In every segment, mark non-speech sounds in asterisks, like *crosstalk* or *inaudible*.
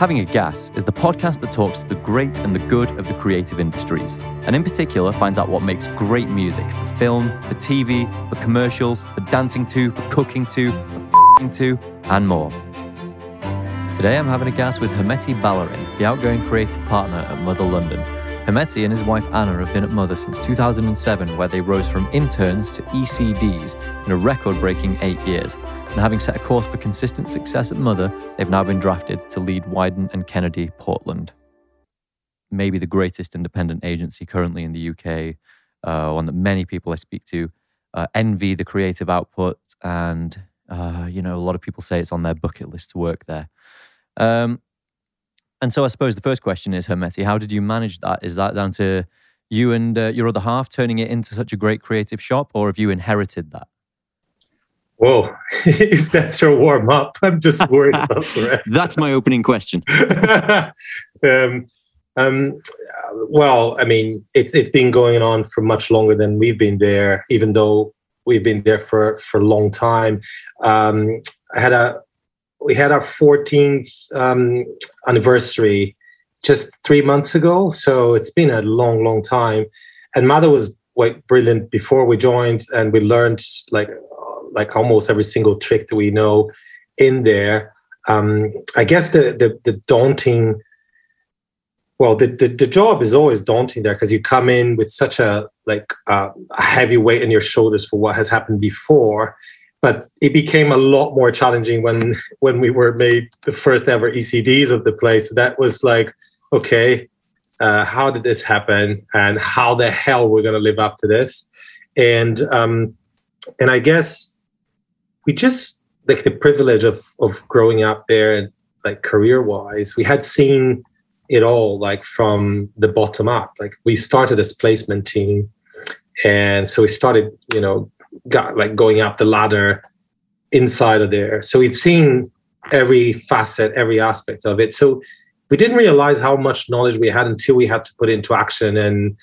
Having a Gas is the podcast that talks to the great and the good of the creative industries, and in particular finds out what makes great music for film, for TV, for commercials, for dancing to, for cooking to, for f***ing to, and more. Today I'm having a gas with Hermeti Balarin, the outgoing creative partner at Mother London. Hermeti and his wife Ana have been at Mother since 2007, where they rose from interns to ECDs in a record breaking eight years. And having set a course for consistent success at Mother, they've now been drafted to lead Wieden and Kennedy Portland. Maybe the greatest independent agency currently in the UK, uh, one that many people I speak to uh, envy the creative output, and uh, you know a lot of people say it's on their bucket list to work there. Um, and so I suppose the first question is, Hermeti, how did you manage that? Is that down to you and uh, your other half turning it into such a great creative shop, or have you inherited that? Whoa, *laughs* if that's your warm up, I'm just worried *laughs* about the rest. that's my opening question. *laughs* um, um, well, I mean, it's it's been going on for much longer than we've been there, even though we've been there for for a long time. Um, I had a we had our 14th um, anniversary just three months ago, so it's been a long, long time. And Mother was brilliant before we joined, and we learned like like almost every single trick that we know in there. Um, I guess the, the, the daunting, well, the, the, the job is always daunting there because you come in with such a like uh, a heavy weight on your shoulders for what has happened before. But it became a lot more challenging when *laughs* when we were made the first ever ECDs of the place. That was like, okay, uh, how did this happen, and how the hell we're to live up to this? And um, and I guess we just like the privilege of of growing up there and like career wise we had seen it all like from the bottom up like we started as placement team and so we started you know got like going up the ladder inside of there so we've seen every facet every aspect of it so we didn't realize how much knowledge we had until we had to put into action and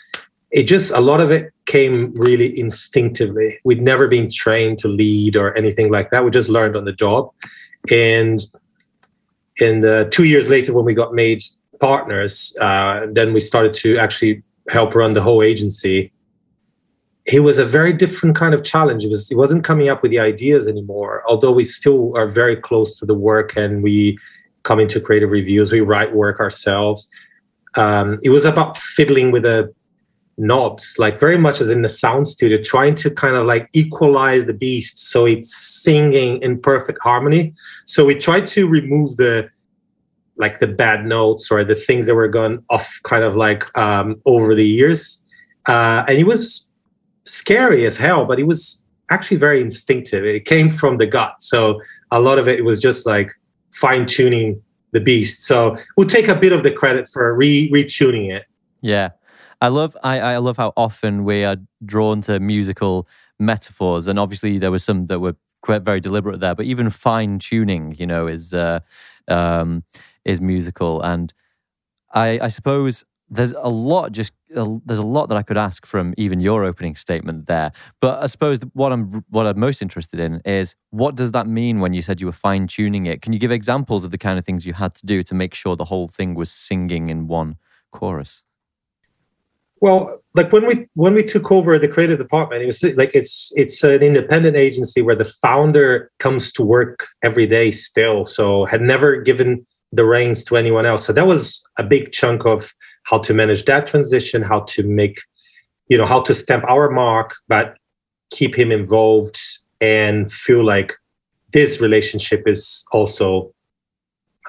it just a lot of it came really instinctively. We'd never been trained to lead or anything like that. We just learned on the job. And in the two years later, when we got made partners, uh, then we started to actually help run the whole agency. It was a very different kind of challenge. It was it wasn't coming up with the ideas anymore. Although we still are very close to the work and we come into creative reviews, we write work ourselves. Um, it was about fiddling with the knobs, like very much as in the sound studio, trying to kind of like equalize the beast so it's singing in perfect harmony. So we tried to remove the like the bad notes or the things that were gone off kind of like um, over the years. Uh, and it was scary as hell, but it was actually very instinctive. It came from the gut. So a lot of it was just like fine tuning the beast. So we'll take a bit of the credit for re retuning it. Yeah. I love I, I love how often we are drawn to musical metaphors, and obviously there was some that were quite very deliberate there. But even fine tuning, you know, is uh, um, is musical, and I, I suppose there's a lot just there's a lot that I could ask from even your opening statement there. But I suppose what I'm what I'm most interested in is what does that mean when you said you were fine tuning it? Can you give examples of the kind of things you had to do to make sure the whole thing was singing in one chorus? Well, like when we when we took over the creative department, it was like it's it's an independent agency where the founder comes to work every day still. So had never given the reins to anyone else. So that was a big chunk of how to manage that transition, how to make, you know, how to stamp our mark, but keep him involved and feel like this relationship is also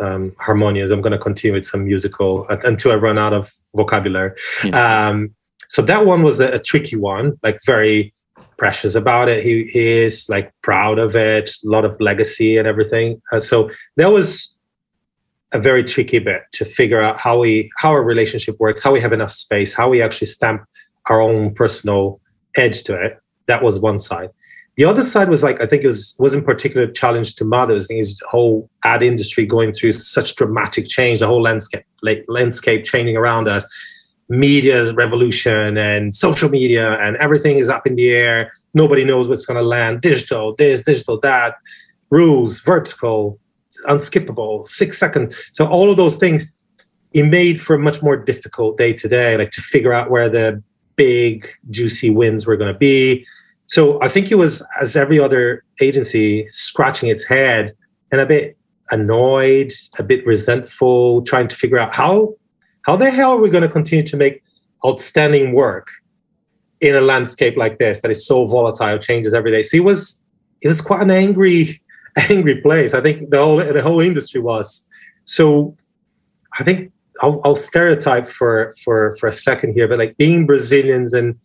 um, harmonious. I'm going to continue with some musical until I run out of vocabulary. Yeah. Um, so that one was a, a, tricky one, like very precious about it. He, he is like proud of it, a lot of legacy and everything. Uh, so that was a very tricky bit to figure out how we how our relationship works, how we have enough space, how we actually stamp our own personal edge to it. That was one side. The other side was like I think it was wasn't particular challenge to mothers. I think it's the whole ad industry going through such dramatic change, the whole landscape like, landscape changing around us, media's revolution and social media and everything is up in the air. Nobody knows what's going to land. Digital, this, digital, that, rules, vertical. Unskippable, six seconds. So all of those things, it made for a much more difficult day to day, like to figure out where the big juicy wins were going to be. So I think it was, as every other agency, scratching its head and a bit annoyed, a bit resentful, trying to figure out how how the hell are we going to continue to make outstanding work in a landscape like this that is so volatile, changes every day. So it was it was quite an angry, *laughs* angry place. I think the whole the whole industry was. So I think I'll, I'll stereotype for for for a second here, but like being Brazilians and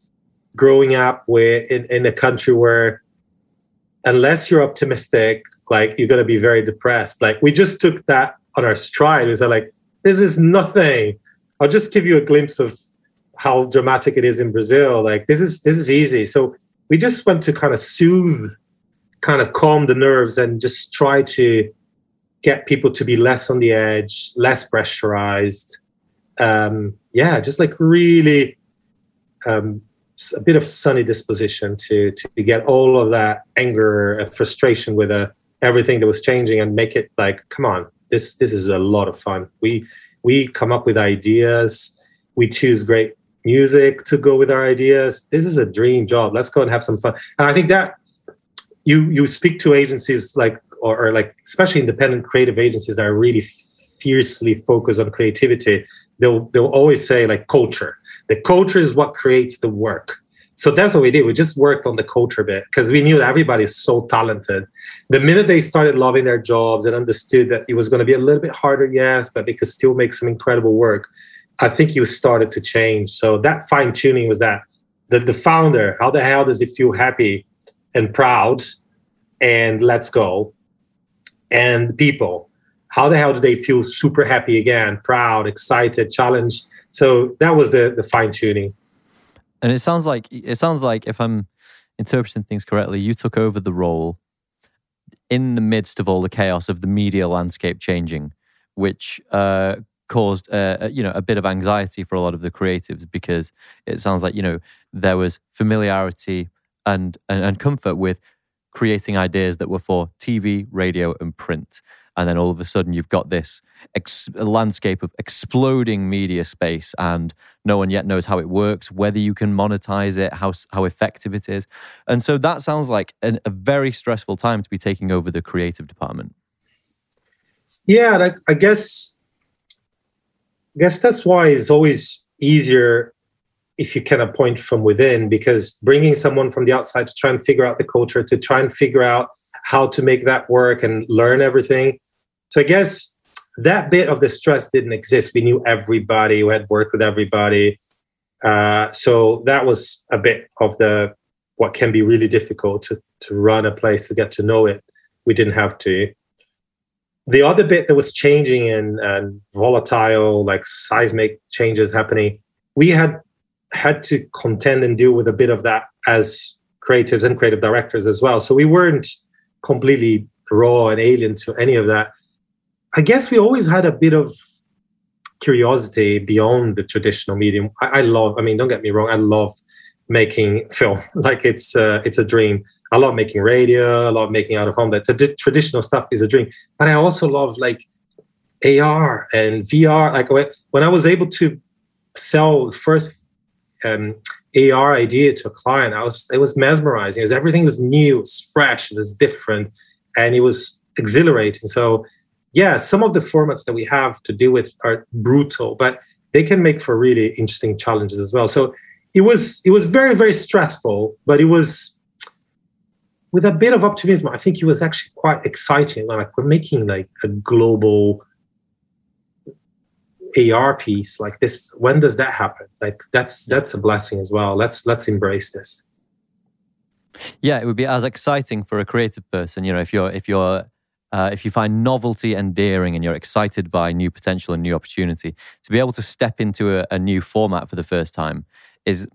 growing up with in, in a country where unless you're optimistic, like you're gonna be very depressed. Like we just took that on our stride. We said like, this is nothing. I'll just give you a glimpse of how dramatic it is in Brazil. Like this is this is easy. So we just went to kind of soothe, kind of calm the nerves and just try to get people to be less on the edge, less pressurized. Um, yeah, just like really um, a bit of sunny disposition to to get all of that anger and frustration with uh, everything that was changing and make it like, come on, this this is a lot of fun. We we come up with ideas. We choose great music to go with our ideas. This is a dream job. Let's go and have some fun. And I think that you you speak to agencies like or, or like especially independent creative agencies that are really fiercely focused on creativity. They'll they'll always say like culture. The culture is what creates the work. So that's what we did. We just worked on the culture bit because we knew that everybody is so talented. The minute they started loving their jobs and understood that it was going to be a little bit harder, yes, but they could still make some incredible work, I think you started to change. So that fine tuning was that the, the founder, how the hell does he feel happy and proud and let's go? And people, how the hell do they feel super happy again, proud, excited, challenged? So that was the the fine tuning. And it sounds like it sounds like if I'm interpreting things correctly, you took over the role in the midst of all the chaos of the media landscape changing, which uh, caused uh, you know a bit of anxiety for a lot of the creatives because it sounds like you know there was familiarity and, and, and comfort with creating ideas that were for TV, radio, and print. And then all of a sudden, you've got this ex- landscape of exploding media space, and no one yet knows how it works, whether you can monetize it, how, how effective it is. And so that sounds like an, a very stressful time to be taking over the creative department. Yeah, I guess I guess that's why it's always easier if you can appoint from within, because bringing someone from the outside to try and figure out the culture, to try and figure out how to make that work and learn everything. So I guess that bit of the stress didn't exist. We knew everybody, we had worked with everybody. Uh, so that was a bit of the what can be really difficult to to run a place to get to know it. We didn't have to the other bit that was changing and, and volatile, like seismic changes happening, we had had to contend and deal with a bit of that as creatives and creative directors as well. So we weren't completely raw and alien to any of that. I guess we always had a bit of curiosity beyond the traditional medium. I, I love, I mean, don't get me wrong, I love making film. *laughs* Like it's uh, it's a dream. I love making radio. I love making out of home. That the traditional stuff is a dream. But I also love like AR and VR. Like when I was able to sell first um, AR idea to a client, I was it was mesmerizing. It was everything was new, it was fresh, it was different, and it was exhilarating. So yeah, some of the formats that we have to deal with are brutal, but they can make for really interesting challenges as well. So it was it was very very stressful, but it was with a bit of optimism, I think it was actually quite exciting. Like we're making like a global AR piece like this. When does that happen? Like that's that's a blessing as well. Let's let's embrace this. Yeah, it would be as exciting for a creative person. You know, if you're if you're uh, if you find novelty endearing and you're excited by new potential and new opportunity, to be able to step into a, a new format for the first time is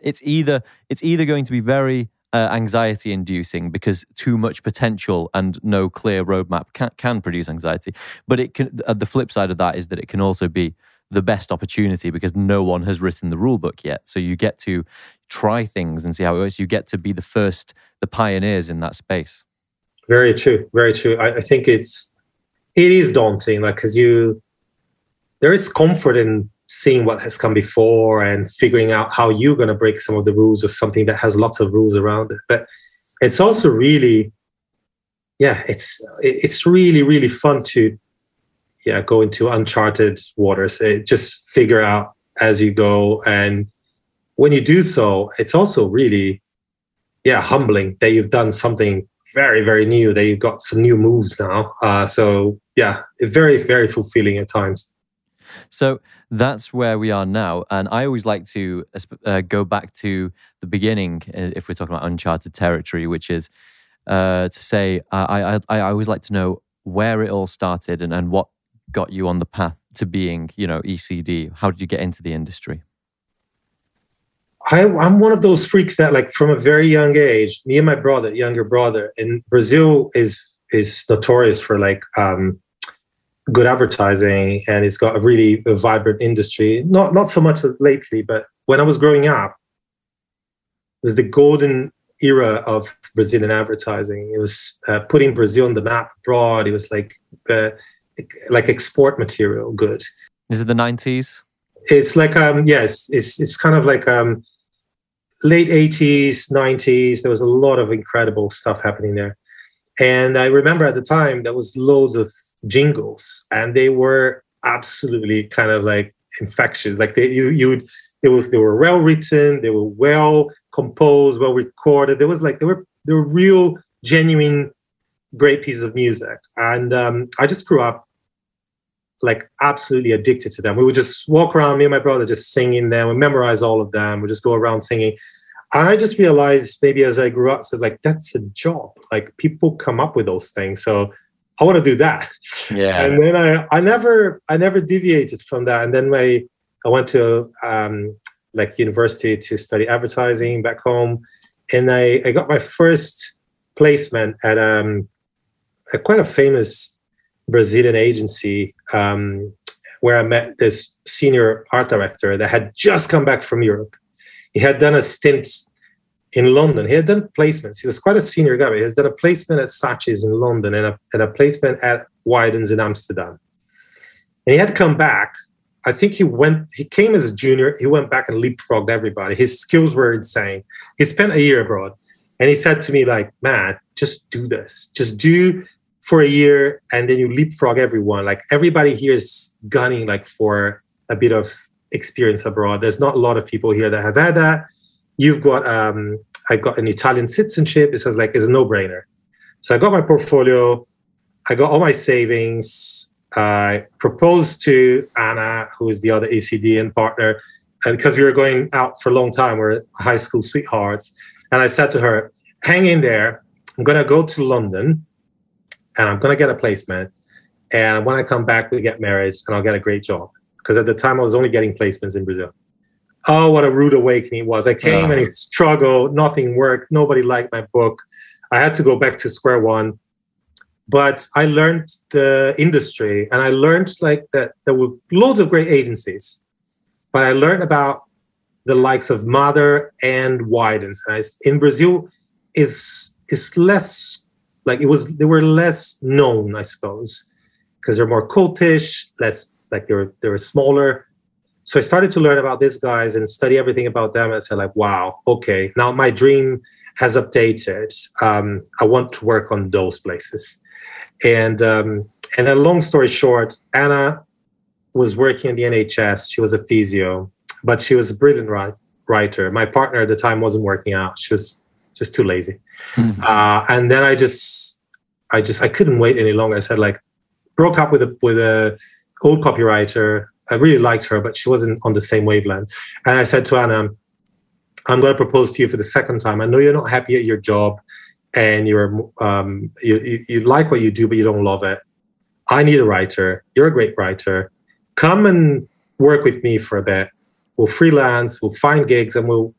it's either it's either going to be very uh, anxiety inducing because too much potential and no clear roadmap can, can produce anxiety. But it can, uh, the flip side of that is that it can also be the best opportunity because no one has written the rule book yet. So you get to try things and see how it works. You get to be the first, the pioneers in that space. Very true. Very true. I, I think it's it is daunting, like because you there is comfort in seeing what has come before and figuring out how you're going to break some of the rules of something that has lots of rules around it. But it's also really, yeah, it's it's really really fun to yeah go into uncharted waters. It, just figure out as you go, and when you do so, it's also really yeah humbling that you've done something very very new that you've got some new moves now uh, so yeah very very fulfilling at times so that's where we are now. And I always like to uh, go back to the beginning uh, if we're talking about uncharted territory, which is uh, to say, I, I, I always like to know where it all started and, and what got you on the path to being, you know, ECD. How did you get into the industry? I, am one of those freaks that, like, from a very young age, me and my brother, younger brother, in Brazil is is notorious for like um, good advertising and it's got a really vibrant industry. Not not so much lately, but when I was growing up, it was the golden era of Brazilian advertising. It was uh, putting Brazil on the map abroad. It was like uh, like export material good. Is it the nineties? It's like um yes, it's it's kind of like um late eighties, nineties. There was a lot of incredible stuff happening there. And I remember at the time there was loads of jingles and they were absolutely kind of like infectious. Like they you you it was they were well written they were well composed well recorded. There was like they were they were real genuine great pieces of music. And um, i just grew up like absolutely addicted to them. We would just walk around me and my brother just singing them we memorize all of them. We just go around singing. I just realized maybe as I grew up, so like that's a job. Like people come up with those things. So I want to do that. Yeah. And then I, I never, I never deviated from that. And then my, I went to um, like university to study advertising back home, and I, I got my first placement at um, a quite a famous Brazilian agency um, where I met this senior art director that had just come back from Europe. He had done a stint in London. He had done placements. He was quite a senior guy. He has done a placement at Saatchi's in London and a, and a placement at Wiedens in Amsterdam. And he had come back. I think he went, he came as a junior. He went back and leapfrogged everybody. His skills were insane. He spent a year abroad. And he said to me, like, man, just do this. Just do for a year and then you leapfrog everyone. Like everybody here is gunning like for a bit of experience abroad. There's not a lot of people here that have had that you've got um, I got an Italian citizenship. It was like it's a no-brainer. So I got my portfolio, I got all my savings. I proposed to Ana, who is the other ECD and partner, and because we were going out for a long time, we're high school sweethearts. And I said to her, "Hang in there. I'm gonna go to London, and I'm gonna get a placement. And when I come back, we get married, and I'll get a great job." Because at the time, I was only getting placements in Brazil oh, what a rude awakening it was. I came uh. and it struggled, nothing worked, nobody liked my book. I had to go back to square one. But I learned the industry and I learned like that there were loads of great agencies. But I learned about the likes of Mother and Wiedens. And I, in Brazil is is less like it was they were less known, I suppose, because they're more cultish, less like they're they're smaller so I started to learn about these guys and study everything about them. And I said, like, wow, okay, now my dream has updated. Um, I want to work on those places. And um, and a long story short, Ana was working in the NHS. She was a physio, but she was a brilliant write, writer. My partner at the time wasn't working out. She was just too lazy. Mm-hmm. Uh, and then I just, I just, I couldn't wait any longer. I said, like, broke up with a with a old copywriter I really liked her, but she wasn't on the same wavelength. And I said to Ana, I'm going to propose to you for the second time. I know you're not happy at your job and you're um, you, you, you like what you do, but you don't love it. I need a writer. You're a great writer. Come and work with me for a bit. We'll freelance. We'll find gigs, and we'll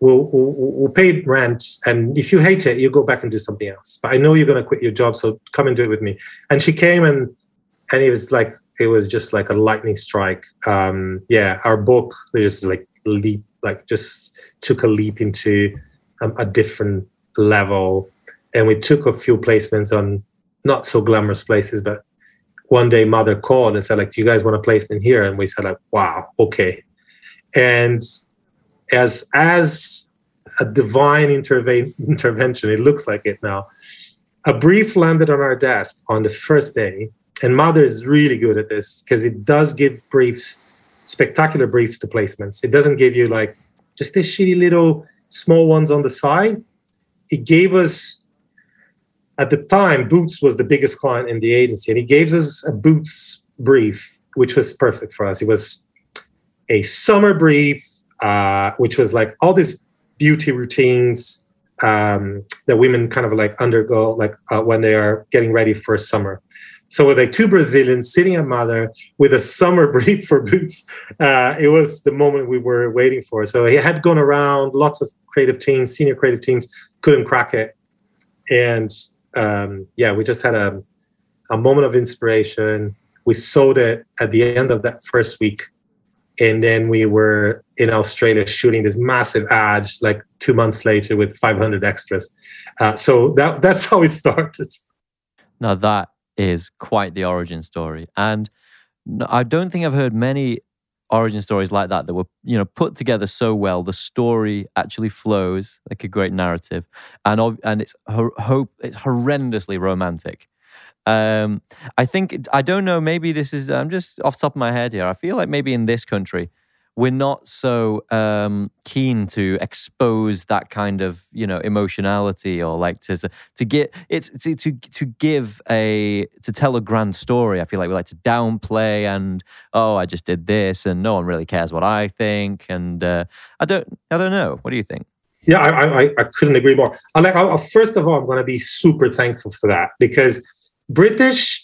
we'll we'll, we'll pay rent. And if you hate it, you go back and do something else. But I know you're going to quit your job, so come and do it with me. And she came and and it was like it was just like a lightning strike. Um, yeah, our book just like leap, like just took a leap into um, a different level, and we took a few placements on not so glamorous places, but one day mother called and said like do you guys want a placement here? And we said like wow okay. And as as a divine interve- intervention it looks like it now a brief landed on our desk on the first day and mother is really good at this because it does give briefs spectacular briefs to placements it doesn't give you like just this shitty little small ones on the side it gave us at the time, Boots was the biggest client in the agency, and he gave us a Boots brief, which was perfect for us. It was a summer brief, uh, which was like all these beauty routines um, that women kind of like undergo, like uh, when they are getting ready for summer. So with like two Brazilians sitting at Mother with a summer *laughs* brief for Boots, uh, it was the moment we were waiting for. So he had gone around, lots of creative teams, senior creative teams couldn't crack it, and um, yeah, we just had a, a moment of inspiration. We sold it at the end of that first week. And then we were in Australia shooting this massive ad like two months later with 500 extras. Uh, so that *laughs* that's how it started. Now, that is quite the origin story. And I don't think I've heard many origin stories like that that were you know put together so well. The story actually flows like a great narrative and and it's hope it's horrendously romantic. Um i think i don't know maybe this is i'm just off top of my head here. I feel like maybe in this country we're not so um, keen to expose that kind of you know emotionality or like to to get it's to, to to give a to tell a grand story. I feel like we like to downplay and oh I just did this and no one really cares what I think and uh, I don't I don't know. What do you think? Yeah, I I, I couldn't agree more. I like I, first of all, I'm going to be super thankful for that because British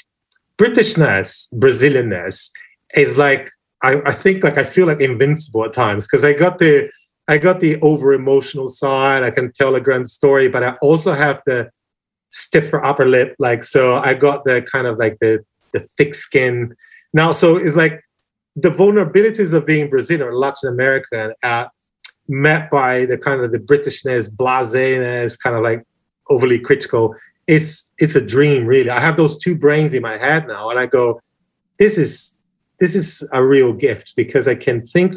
Britishness, Brazilianness is like I, I think like I feel like invincible at times because I got the I got the over emotional side. I can tell a grand story, but I also have the stiffer upper lip. Like so, I got the kind of like the the thick skin. Now, so it's like the vulnerabilities of being Brazilian or Latin American uh, met by the kind of the Britishness, blaseness, kind of like overly critical. It's it's a dream, really. I have those two brains in my head now, and I go, this is this is a real gift because I can think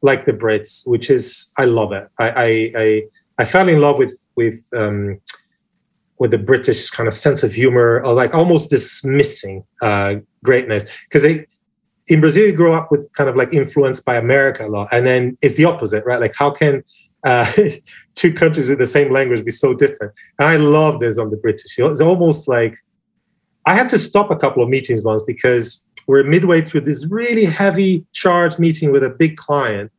like the Brits, which is I love it. I I I, I fell in love with with um, with the British kind of sense of humor, or like almost dismissing uh, greatness because in Brazil you grow up with kind of like influenced by America a lot, and then it's the opposite, right? Like how can uh, *laughs* two countries with the same language be so different? And I love this on the British. It's almost like I had to stop a couple of meetings once because we're midway through this really heavy charge meeting with a big client.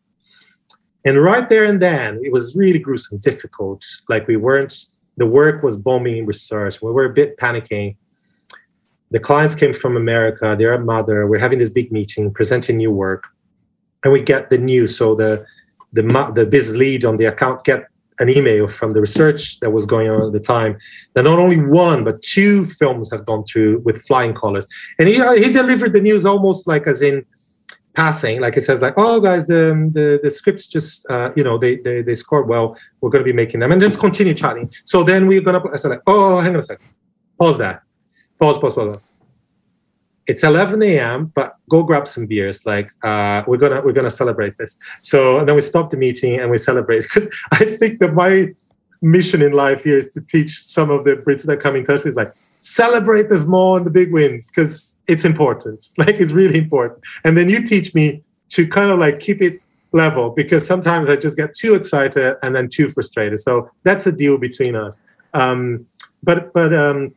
And right there and then, it was really gruesome, difficult. Like we weren't, the work was bombing in research. We were a bit panicking. The clients came from America, they're a mother. We're having this big meeting, presenting new work. And we get the news. So the the, the biz lead on the account get an email from the research that was going on at the time that not only one but two films have gone through with flying colors. And he, he delivered the news almost like as in passing like it says like oh guys the the, the scripts just uh, you know they, they they scored well. We're going to be making them. And then continue chatting. So then we're going to i said like oh hang on a second pause that. Pause pause pause, pause it's 11 a.m but go grab some beers. Like uh, we're gonna we're gonna celebrate this. So and then we stop the meeting and we celebrate. *laughs* Because i think that my mission in life here is to teach some of the brits that come in touch with like celebrate the small and the big wins because it's important. *laughs* Like it's really important. And then you teach me to kind of like keep it level because sometimes i just get too excited and then too frustrated. So that's a deal between us. Um, but but um,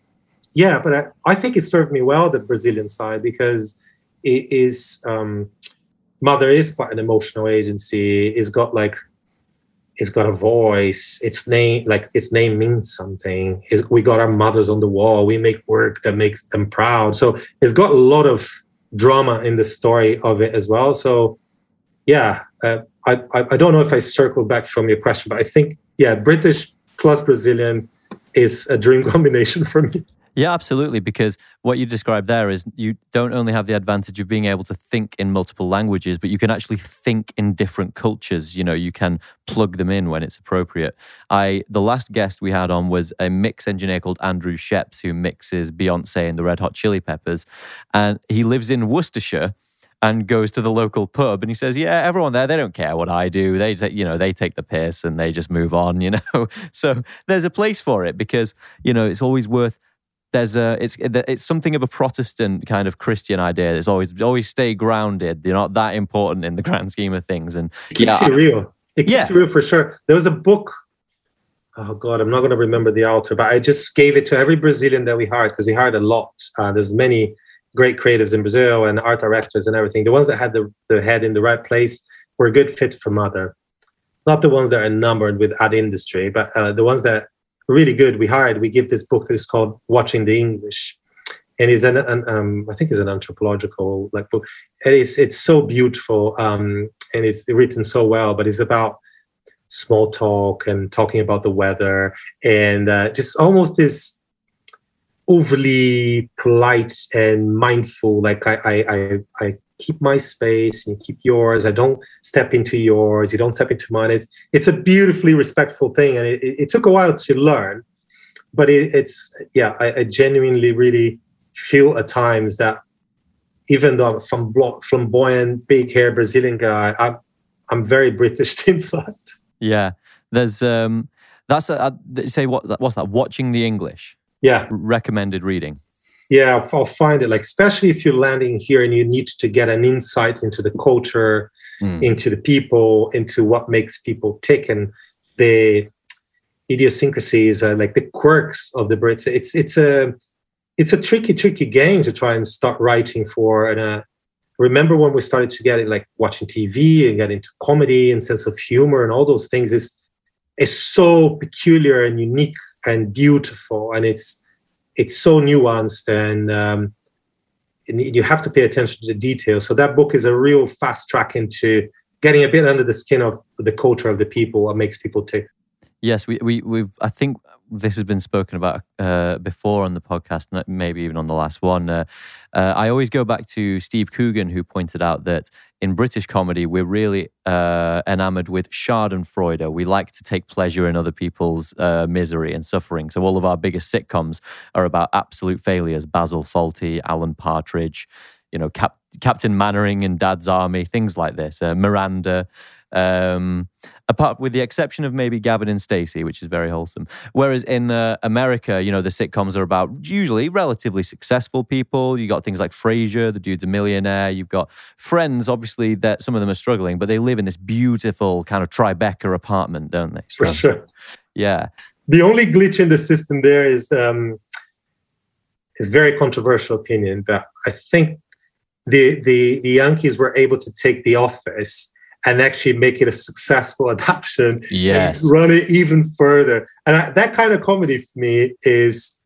yeah, but I, I think it served me well the Brazilian side because it is um, Mother is quite an emotional agency. It's got like it's got a voice. Its name like its name means something. It's, we got our mothers on the wall. We make work that makes them proud. So it's got a lot of drama in the story of it as well. So yeah, uh, I, I don't know if I circled back from your question, but I think yeah, British plus Brazilian is a dream *laughs* combination for me. Yeah, absolutely. Because what you described there is you don't only have the advantage of being able to think in multiple languages, but you can actually think in different cultures. You know, you can plug them in when it's appropriate. I the last guest we had on was a mix engineer called Andrew Scheps, who mixes Beyonce and the Red Hot Chili Peppers, and he lives in Worcestershire and goes to the local pub and he says, "Yeah, everyone there, they don't care what I do. They, you know, they take the piss and they just move on. *laughs* You know, so there's a place for it because you know it's always worth there's a it's it's something of a Protestant kind of Christian idea. There's always always stay grounded. You're not that important in the grand scheme of things. And it keeps yeah, real. It keeps yeah. real for sure. There was a book. Oh God, I'm not going to remember the author, but I just gave it to every Brazilian that we hired because we hired a lot. Uh, there's many great creatives in Brazil and art directors and everything. The ones that had the, the head in the right place were a good fit for Mother. Not the ones that are numbered with ad industry, but uh, the ones that really good. We hired. We give this book that's called Watching the English, and it's an, an um, I think it's an anthropological like book. And it's it's so beautiful, um, and it's written so well. But it's about small talk and talking about the weather, and uh, just almost this overly polite and mindful. Like I I I, I keep my space and you keep yours. I don't step into yours. You don't step into mine. It's it's a beautifully respectful thing, and it, it, took a while to learn, but it, it's yeah. I, I, genuinely really feel at times that even though I'm flamboyant, big hair Brazilian guy, I'm I'm very British *laughs* inside. Yeah, there's um, that's a, a, say what what's that? Watching the English. Yeah, recommended reading yeah I'll, I'll, find it. Like especially if you're landing here and you need to get an insight into the culture mm. into the people into what makes people tick and the idiosyncrasies uh, like the quirks of the brits it's it's a it's a tricky tricky game to try and start writing for. And uh, remember when we started to get it like watching tv and get into comedy and sense of humor and all those things is is so peculiar and unique and beautiful. And it's it's so nuanced and, um, you have to pay attention to the details. So that book is a real fast track into getting a bit under the skin of the culture of the people, what makes people tick. Yes, we, we, we've, I think this has been spoken about uh, before on the podcast, maybe even on the last one. Uh, uh, I always go back to Steve Coogan, who pointed out that in British comedy, we're really uh, enamored with Schadenfreude. We like to take pleasure in other people's uh, misery and suffering. So all of our biggest sitcoms are about absolute failures: Basil Fawlty, Alan Partridge, you know, Cap- Captain Mainwaring and Dad's Army, things like this. Uh, Miranda. Um, apart with the exception of maybe Gavin and Stacey, which is very wholesome. Whereas in uh, America, you know, the sitcoms are about usually relatively successful people. You got things like Frasier, the dude's a millionaire. You've got Friends, obviously, that some of them are struggling, but they live in this beautiful kind of Tribeca apartment, don't they? So, For sure. Yeah. The only glitch in the system there is um, is very controversial opinion, but I think the the the Yankees were able to take The Office and actually make it a successful *laughs* adaptation yes. and run it even further. And I, that kind of comedy for me is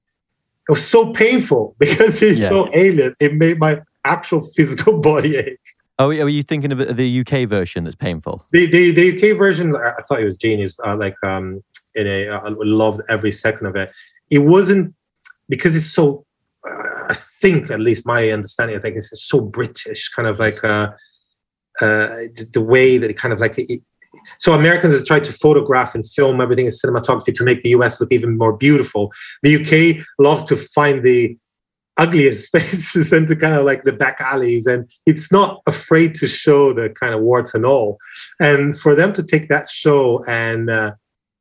it was so painful *laughs* because it's yeah. so alien. It made my actual *laughs* physical body ache. Oh, are you thinking of the UK version that's painful? The the, the UK version, I thought it was genius. Uh, like um, in a, I loved every second of it. It wasn't because it's so. Uh, I think, at least my understanding, I think it's so British, kind of like. Uh, uh, the way that it kind of like it, so Americans have tried to photograph and film everything in cinematography to make the US look even more beautiful. The UK loves to find the ugliest *laughs* spaces and to kind of like the back alleys, and it's not afraid to show the kind of warts and all. And for them to take that show and uh,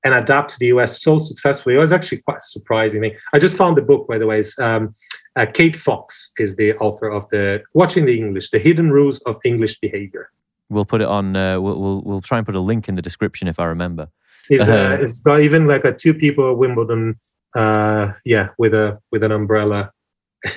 and adapt to the US so successfully, it was actually quite surprising. I just found the book, by the way. Um, uh, Kate Fox is the author of the Watching the English: The Hidden Rules of English Behavior. We'll put it on. Uh, we'll, we'll, we'll try and put a link in the description if I remember. It's, uh, it's got even like a two people at Wimbledon. Uh, yeah, with a with an umbrella.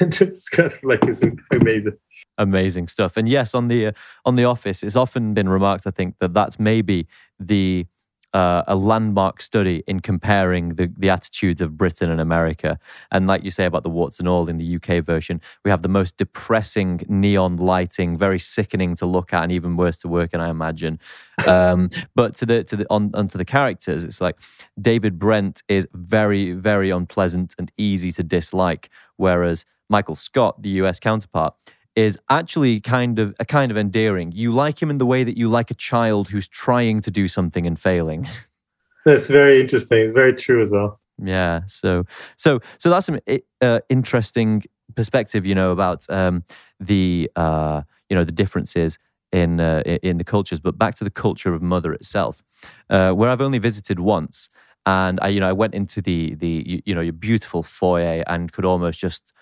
and *laughs* it's kind of like it's amazing. Amazing stuff. And yes, on the uh, on the Office, it's often been remarked. I think that that's maybe the uh, a landmark study in comparing the, the attitudes of Britain and America. And like you say about the warts and all in the UK version, we have the most depressing neon lighting, very sickening to look at, and even worse to work in, I imagine. *laughs* Um, but to the to the on onto the characters, it's like David Brent is very very unpleasant and easy to dislike, whereas Michael Scott, the US counterpart, is actually kind of a kind of endearing. You like him in the way that you like a child who's trying to do something and failing. *laughs* That's very interesting. It's very true as well. Yeah. So so so that's some uh, interesting perspective, you know, about um, the uh, you know the differences in uh, in the cultures. But back to the culture of mother itself, uh, where I've only visited once, and I you know I went into the the you know your beautiful foyer and could almost just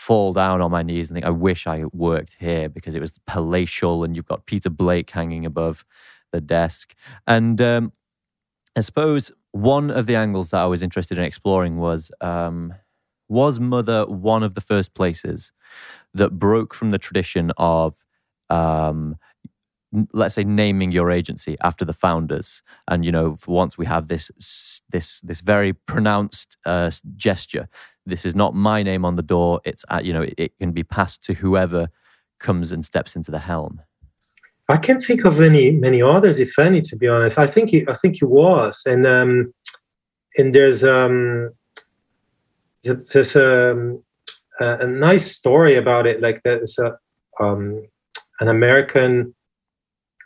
fall down on my knees and think, I wish I worked here because it was palatial and you've got Peter Blake hanging above the desk. And um, I suppose one of the angles that I was interested in exploring was um, was Mother one of the first places that broke from the tradition of um, let's say naming your agency after the founders and you know for once we have this this this very pronounced uh, gesture this is not my name on the door. It's at, you know it, it, can be passed to whoever comes and steps into the helm. I can't think of any many others if any to be honest. I think it, i think it was and um and there's um there's um, a, a nice story about it like there's a um an american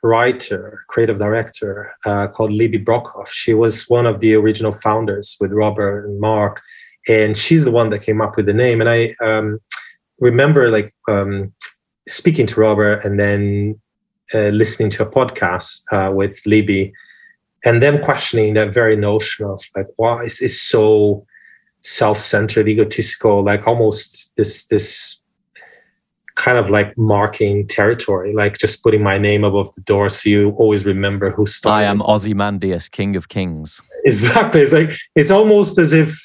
writer, creative director uh, called Libby Brockhoff. She was one of the original founders with Robert and Mark, and she's the one that came up with the name. And I um, remember like um, speaking to Robert and then uh, listening to a podcast uh, with Libby, and them questioning that very notion of like why is this so self-centered, egotistical, like almost this this kind of like marking territory, like just putting my name above the door so you always remember who started. I am Ozymandias, King of Kings. Exactly. It's like it's almost as if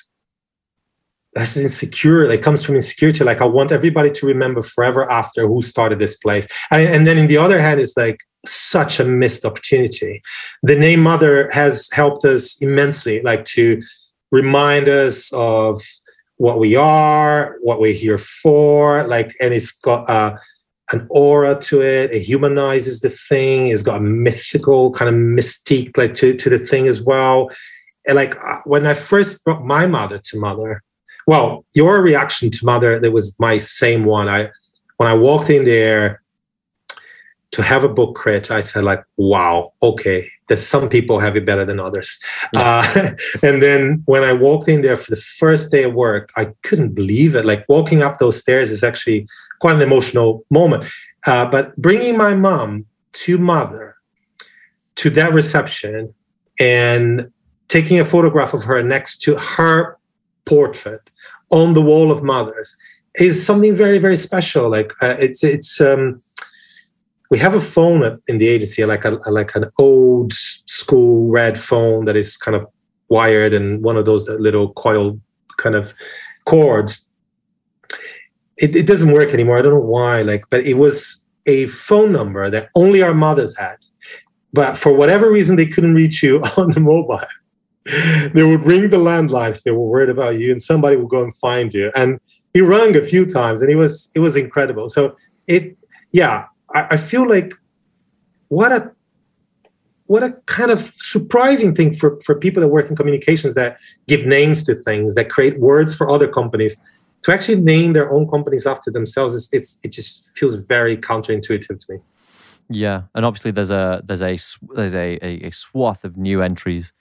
that's insecure. Like comes from insecurity. Like I want everybody to remember forever after who started this place. And, and then in the other hand, it's like such a missed opportunity. The name Mother has helped us immensely, like to remind us of what we are, what we're here for, like, and it's got uh, an aura to it. It humanizes the thing. It's got a mythical kind of mystique, like to to the thing as well. And like uh, when I first brought my mother to mother, well, your reaction to mother, that was my same one. I when I walked in there to have a book crit, I said like, wow, okay, that some people have it better than others. Yeah. Uh, *laughs* and then when I walked in there for the first day of work, I couldn't believe it. Like walking up those stairs is actually quite an emotional moment. Uh, but bringing my mom to mother to that reception and taking a photograph of her next to her portrait on the wall of mothers is something very very special like uh, it's it's um we have a phone in the agency, like a like an old school red phone that is kind of wired and one of those little coil kind of cords. It, it doesn't work anymore. I don't know why. Like, but it was a phone number that only our mothers had. But for whatever reason, they couldn't reach you *laughs* on the mobile. *laughs* they would ring the landline if they were worried about you, and somebody would go and find you. And he rang a few times, and it was it was incredible. So it, yeah, I, I feel like what a what a kind of surprising thing for, for people that work in communications that give names to things that create words for other companies to actually name their own companies after themselves it's, it's it just feels very counterintuitive to me yeah and obviously there's a there's a there's a, a, a swath of new entries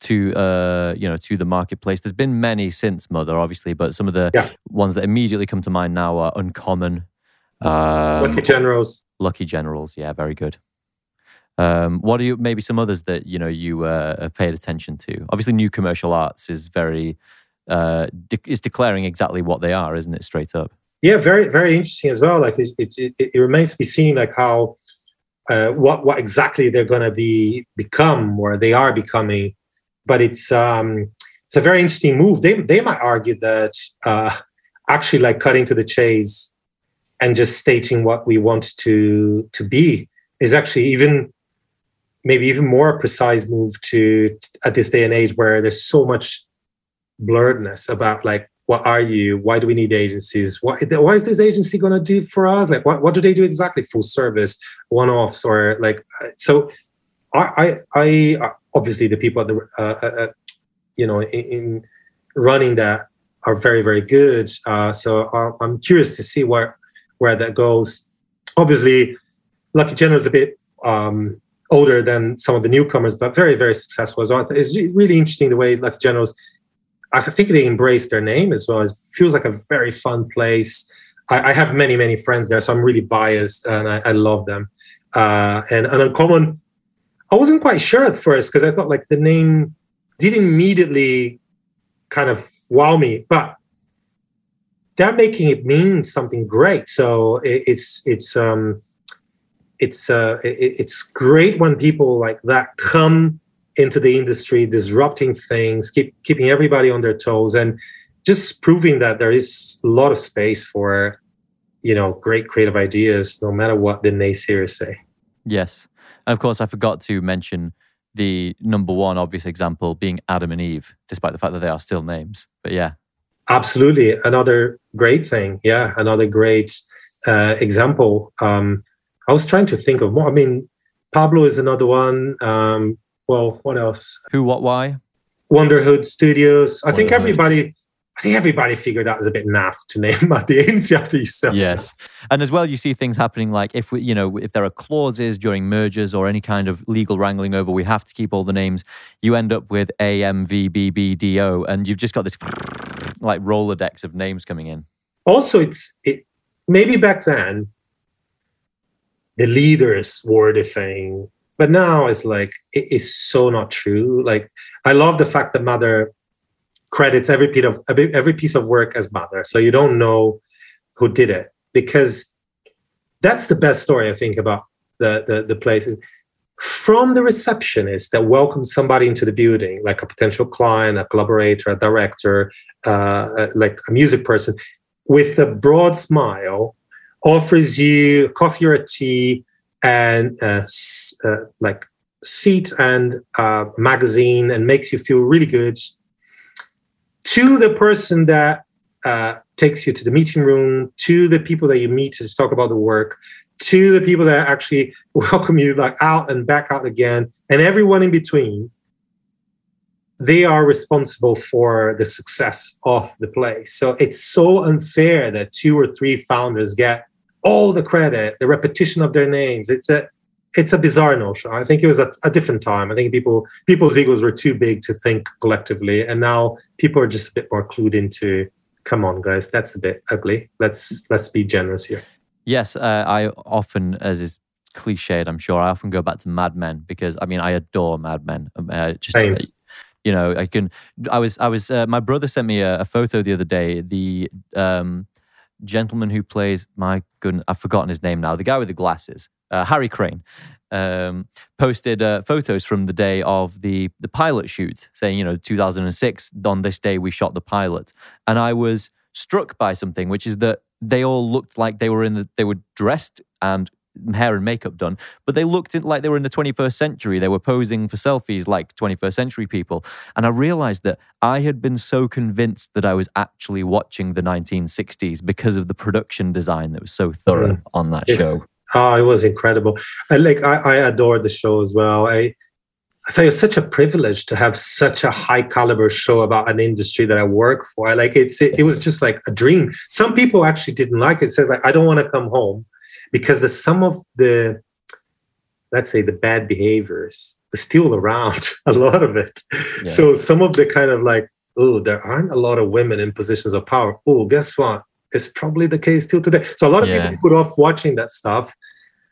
to uh you know to the marketplace there's been many since mother obviously but some of the yeah. ones that immediately come to mind now are uncommon um, lucky generals Lucky Generals, yeah, very good. Um, what are you maybe some others that you know you uh, have paid attention to? Obviously, new commercial arts is very uh, de- is declaring exactly what they are, isn't it? Straight up. Yeah, very very interesting as well. Like it, it, it, it remains to be seen, like how uh, what what exactly they're going to be become or they are becoming. But it's um, it's a very interesting move. They they might argue that uh, actually, like cutting to the chase and just stating what we want to to be is actually even maybe even more precise move to at this day and age where there's so much blurredness about like what are you? Why do we need agencies? What, why is this agency going to do for us? Like what, what do they do exactly? Full service one-offs or like so i i, I obviously the people at the uh, uh, uh you know in, in, running that are very very good uh, so uh, i'm curious to see where where that goes obviously lucky general is a bit um, older than some of the newcomers but very very successful so it's really interesting the way lucky generals I think they embrace their name as well. It feels like a very fun place. I, I have many, many friends there, so I'm really biased and I, I love them. Uh, and, and Uncommon, I wasn't quite sure at first because I thought like the name didn't immediately kind of wow me, but they're making it mean something great. So it, it's it's um it's uh it, it's great when people like that come into the industry, disrupting things, keep keeping everybody on their toes, and just proving that there is a lot of space for you know great creative ideas, no matter what the naysayers say. Yes, and of course, I forgot to mention the number one obvious example being Adam and Eve, despite the fact that they are still names. But yeah, absolutely, another great thing. Yeah, another great uh, example. Um, I was trying to think of more. I mean, Pablo is another one. Um, well, what else? Who, what, why? Wonderhood Studios. I think everybody. I think everybody figured out it's a bit naff to name out the agency after yourself. Yes, and as well, you see things happening like if we, you know, if there are clauses during mergers or any kind of legal wrangling over, we have to keep all the names. You end up with A M V B B D O, and you've just got this *laughs* like rolodex of names coming in. Also, it's it maybe back then the leaders were the thing but now it's like it is so not true like i love the fact that mother credits every piece of every, piece of work as mother so you don't know who did it because that's the best story i think about the the, the places from the receptionist that welcomes somebody into the building like a potential client a collaborator a director uh, uh like a music person with a broad smile offers you coffee or tea and uh, uh, like seat and uh, magazine and makes you feel really good to the person that uh, takes you to the meeting room to the people that you meet to talk about the work to the people that actually *laughs* welcome you like out and back out again and everyone in between they are responsible for the success of the place so it's so unfair that two or three founders get all the credit, the repetition of their names. It's a it's a bizarre notion. I think it was a, a, different time. I think people people's egos were too big to think collectively, and now people are just a bit more clued into. Come on, guys, that's a bit ugly. Let's let's be generous here. Yes, uh, I often, as is cliched, I'm sure, I often go back to Mad Men because I mean I adore Mad Men. Um, uh, just Same. Uh, you know, I can. I was I was. Uh, my brother sent me a, a, photo the other day. The um, gentleman who plays my goodness, I've forgotten his name now. The guy with the glasses, uh, Harry Crane, um, posted uh, photos from the day of the the pilot shoot, saying you know 2006 on this day we shot the pilot, and I was struck by something, which is that they all looked like they were in the they were dressed and hair and makeup done, but they looked like they were in the 21st century. They were posing for selfies like 21st century people. And I realized that I had been so convinced that I was actually watching the 1960s because of the production design that was so thorough mm. on that it's, show. Oh, it was incredible. I like I, I adore the show as well. I I thought it was such a privilege to have such a high caliber show about an industry that I work for. Like it's it, yes. it was just like a dream. Some people actually didn't like it. Said like I don't want to come home because the some of the let's say the bad behaviors are still around *laughs* a lot of it. Yeah. so some of the kind of like oh there aren't a lot of women in positions of power. Oh guess what? It's probably the case still today. So a lot of yeah. people put off watching that stuff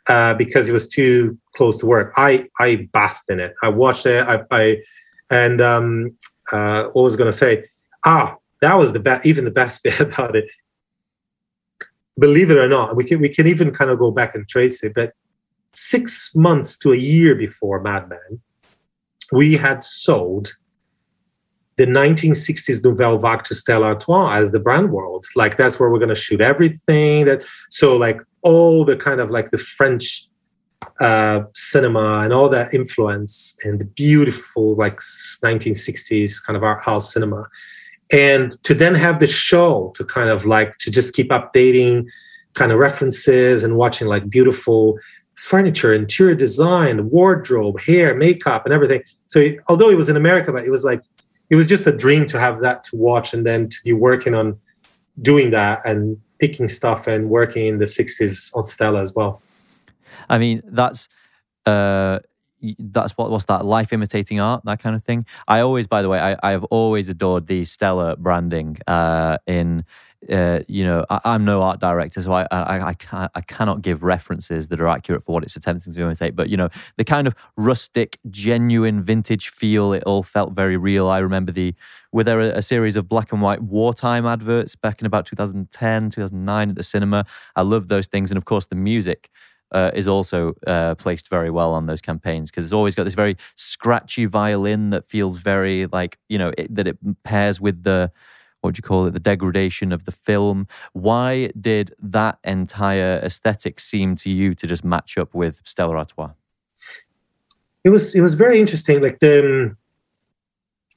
uh, because it was too close to work. I i basked in it. I watched it. I, I and um uh what was going to say? Ah that was the best even the best *laughs* bit about it believe it or not, we can we can even kind of go back and trace it. But six months to a year before Mad Men, we had sold the 1960s Nouvelle Vague to Stella Artois as the brand world. Like that's where we're going to shoot everything. That so like all the kind of like the French uh, cinema and all that influence and the beautiful like 1960s kind of art house cinema and to then have the show to kind of like to just keep updating kind of references and watching like beautiful furniture interior design wardrobe hair makeup and everything. So although it was in america but it was like it was just a dream to have that to watch and then to be working on doing that and picking stuff and working in the 60s on stella as well. I mean, that's uh, that's what what's that life imitating art that kind of thing. I always, by the way, I, I have always adored the Stella branding uh, in. Uh, you know, I, am no art director, so I, I, I, can, I cannot give references that are accurate for what it's attempting to imitate. But you know, the kind of rustic, genuine, vintage feel, it all felt very real. I remember the were there a, a series of black and white wartime adverts back in about 2010, 2009 at the cinema. I love those things, and of course the music uh, is also uh, placed very well on those campaigns because it's always got this very scratchy violin that feels very like you know it, that it pairs with the what do you call it the degradation of the film. Why did that entire aesthetic seem to you to just match up with stella artois? It was it was very interesting. Like the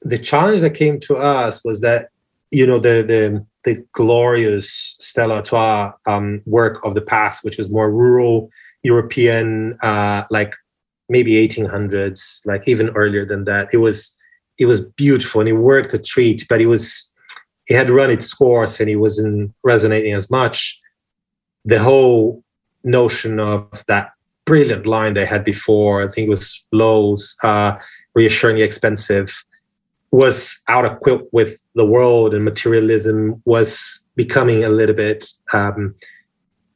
the challenge that came to us was that you know the the the glorious Stella Artois um, work of the past, which was more rural, European, uh, like maybe 1800s, like even earlier than that. It was it was beautiful and it worked a treat, but it was it had run its course and it wasn't resonating as much. The whole notion of that brilliant line they had before, I think it was Lowe's, uh, reassuringly expensive, was out of quilt with the world and materialism was becoming a little bit um,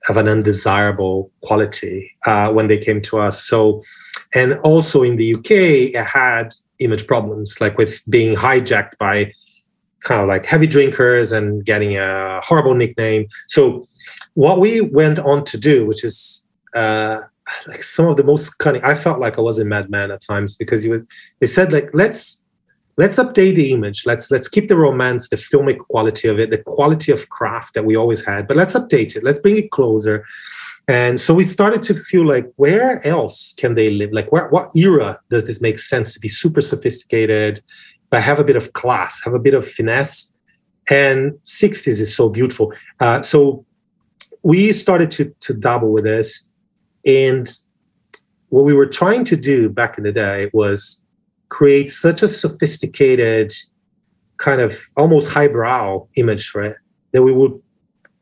of an undesirable quality uh, when they came to us. So, and also in the UK, it had image problems, like with being hijacked by kind of like heavy drinkers and getting a horrible nickname. So, what we went on to do, which is uh, like some of the most cunning, I felt like I was a madman at times because you would, they said like let's let's update the image. Let's let's keep the romance the filmic quality of it the quality of craft that we always had but let's update it. Let's bring it closer. And so we started to feel like where else can they live? Like where what era does this make sense to be super sophisticated but have a bit of class have a bit of finesse? And 60s is so beautiful. Uh, so we started to to dabble with this and what we were trying to do back in the day was create such a sophisticated kind of almost highbrow image for it that we would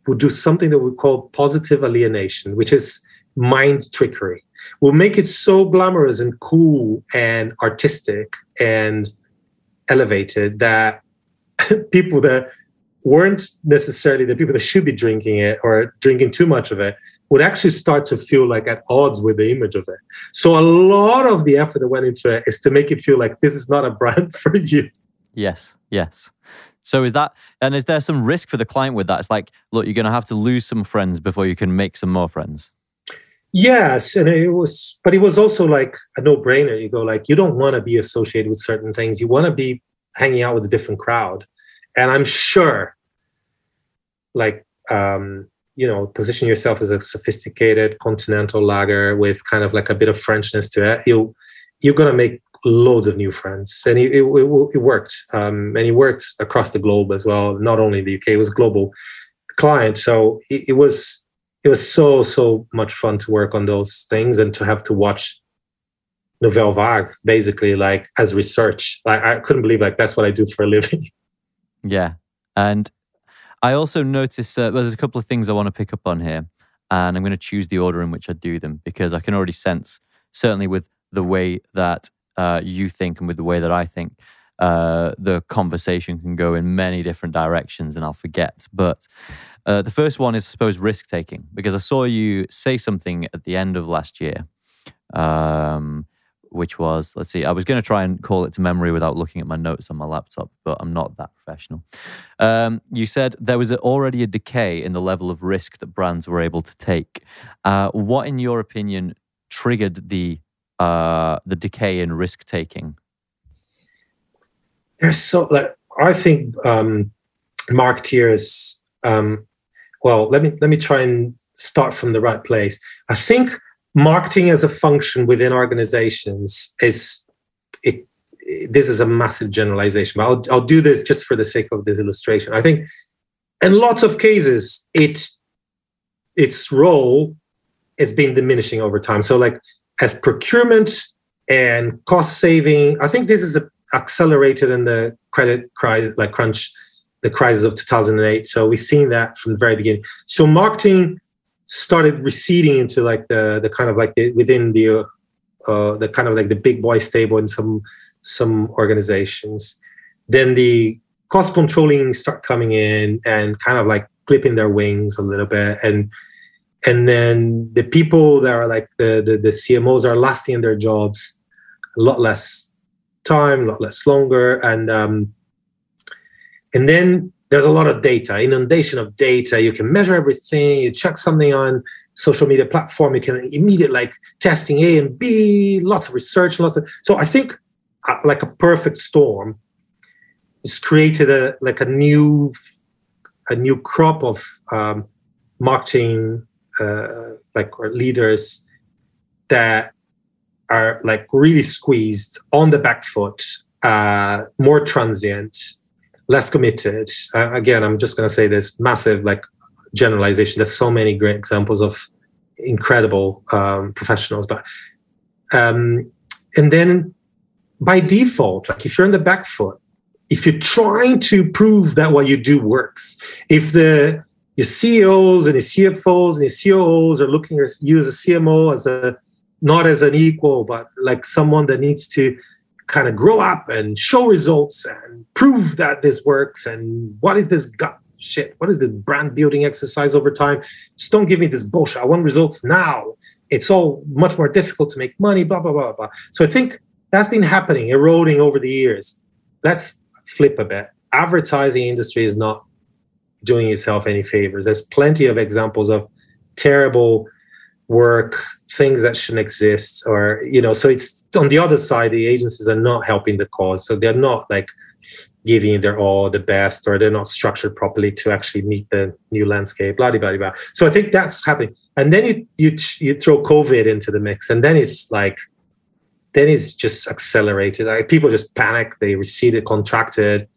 would do something that we call positive alienation, which is mind trickery. We'll make it so glamorous and cool and artistic and elevated that *laughs* people that weren't necessarily the people that should be drinking it or drinking too much of it would actually start to feel like at odds with the image of it. So a lot of the effort that went into it is to make it feel like this is not a brand *laughs* for you. Yes, yes. So is that and is there some risk for the client with that? It's like, look, you're going to have to lose some friends before you can make some more friends. Yes, and it was, but it was also like a no-brainer. You go like, you don't want to be associated with certain things. You want to be hanging out with a different crowd, and I'm sure, like, um, you know position yourself as a sophisticated continental lager with kind of like a bit of frenchness to it you you're to make loads of new friends. And it, it, it, it worked. Um, and it worked across the globe as well not only in the uk it was global client. So it, it was it was so so much fun to work on those things and to have to watch nouvelle vague basically like as research. Like I couldn't believe like that's what i do for a living. Yeah. And I also notice uh, well, there's a couple of things I want to pick up on here, and I'm going to choose the order in which I do them because I can already sense, certainly with the way that uh, you think and with the way that I think, uh, the conversation can go in many different directions, and I'll forget. But uh, the first one is, I suppose, risk taking because I saw you say something at the end of last year. Um, which was let's see, I was going to try and call it to memory without looking at my notes on my laptop, but I'm not that professional. Um, you said there was already a decay in the level of risk that brands were able to take. Uh, what, in your opinion, triggered the uh, the decay in risk taking? There's so like I think um, marketeers. Um, well, let me let me try and start from the right place. I think marketing as a function within organizations is it, this is a massive generalization but I'll, I'll do this just for the sake of this illustration. I think in lots of cases it its role has been diminishing over time. So like as procurement and cost saving i think this is a, accelerated in the credit crisis like crunch the crisis of 2008 so we've seen that from the very beginning. So marketing started receding into like the the kind of like the, within the uh, the kind of like the big boy stable in some some organizations. Then the cost controlling start coming in and kind of like clipping their wings a little bit and and then the people that are like the, the, the CMOs are lasting in their jobs a lot less time, a lot less longer, and um, and then there's a lot of data, inundation of data. You can measure everything. You check something on social media platform. You can immediate like testing A and B, lots of research, lots of. So I think uh, like a perfect storm, it's created a like a new a new crop of um, marketing uh, like or leaders that are like really squeezed on the back foot, uh, more transient, less committed. Uh, again, I'm just going to say this massive like generalization. There's so many great examples of incredible um, professionals, but um, and then by default, like if you're in the back foot, if you're trying to prove that what you do works, if the your CEOs and your CFOs and your COOs are looking at you as a CMO as a not as an equal, but like someone that needs to kind of grow up and show results and prove that this works and what is this gut shit? What is the brand building exercise over time? Just don't give me this bullshit. I want results now. It's all much more difficult to make money blah blah blah blah. So i think that's been happening eroding over the years. Let's flip a bit. Advertising industry is not doing itself any favors. There's plenty of examples of terrible work things that shouldn't exist or you know so it's on the other side the agencies are not helping the cause. So they're not like giving their all the best or they're not structured properly to actually meet the new landscape blah blah blah so i think that's happening. And then you you you throw covid into the mix and then it's like then it's just accelerated. Like people just panic. They receded contracted.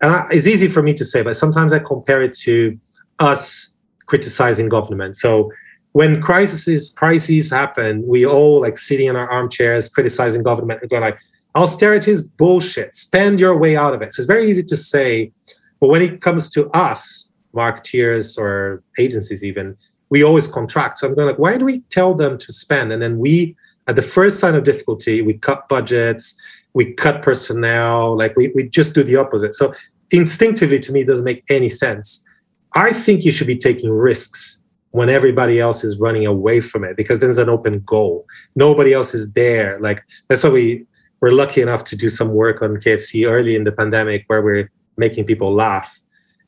And I, it's easy for me to say but sometimes i compare it to us criticizing government. So when crises crises happen, we all like sitting in our armchairs criticizing government and going like, austerity is bullshit. Spend your way out of it. So it's very easy to say, but when it comes to us, marketeers or agencies even, we always contract. So I'm going like, why do we tell them to spend? And then we, at the first sign of difficulty, we cut budgets, we cut personnel, like we, we just do the opposite. So instinctively to me, doesn't make any sense. I think you should be taking risks when everybody else is running away from it because there's an open goal. Nobody else is there. Like that's why we we're lucky enough to do some work on KFC early in the pandemic where we're making people laugh.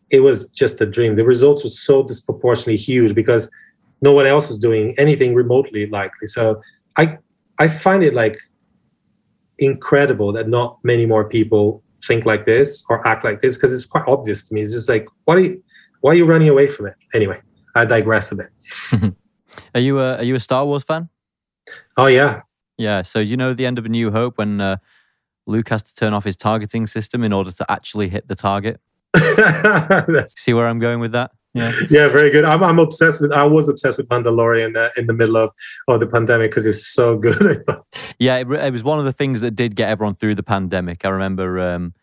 It was just a dream. The results were so disproportionately huge because no one else is doing anything remotely likely. So I I find it like incredible that not many more people think like this or act like this because it's quite obvious to me. It's just like, what are you, why are you running away from it? Anyway. I digress a bit. *laughs* are you a, are you a Star Wars fan? Oh yeah, yeah. So you know the end of A New Hope when uh, Luke has to turn off his targeting system in order to actually hit the target. *laughs* See where I'm going with that? Yeah, yeah, very good. I'm, I'm obsessed with. I was obsessed with Mandalorian uh, in the middle of, of the pandemic because it's so good. *laughs* yeah, it, it, was one of the things that did get everyone through the pandemic. I remember um,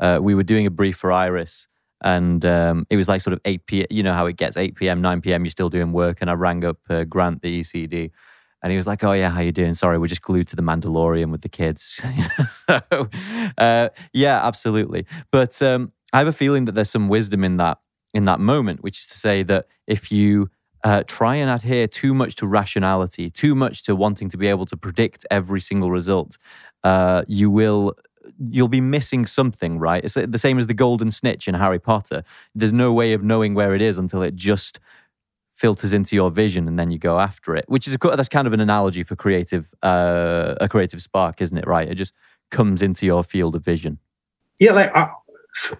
uh, we were doing a brief for Iris, and um, it was like sort of 8 p.m. You know how it gets 8 p.m., 9 p.m. You're still doing work, and I rang up uh, Grant, the ECD, and he was like, "Oh yeah, how you doing? Sorry, we're just glued to the Mandalorian with the kids." *laughs* so, uh, yeah, absolutely. But um, I have a feeling that there's some wisdom in that in that moment, which is to say that if you uh, try and adhere too much to rationality, too much to wanting to be able to predict every single result, uh, you will you'll be missing something, right? It's the same as the golden snitch in Harry Potter. There's no way of knowing where it is until it just filters into your vision and then you go after it. Which is a, that's kind of an analogy for creative uh, a creative spark, isn't it? Right? It just comes into your field of vision. Yeah, like uh,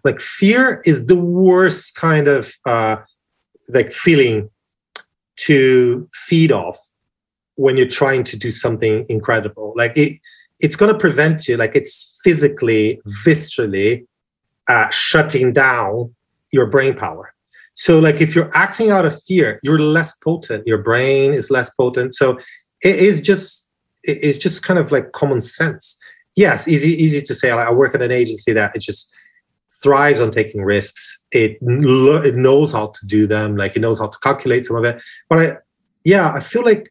like fear is the worst kind of uh, like feeling to feed off when you're trying to do something incredible. Like it, it's going to prevent you. Like it's physically, viscerally uh, shutting down your brain power. So, like if you're acting out of fear, you're less potent. Your brain is less potent. So, it is just it's just kind of like common sense. Yes, easy easy to say. Like, I work at an agency that it just thrives on taking risks. It it knows how to do them. Like it knows how to calculate some of it. But I, yeah, I feel like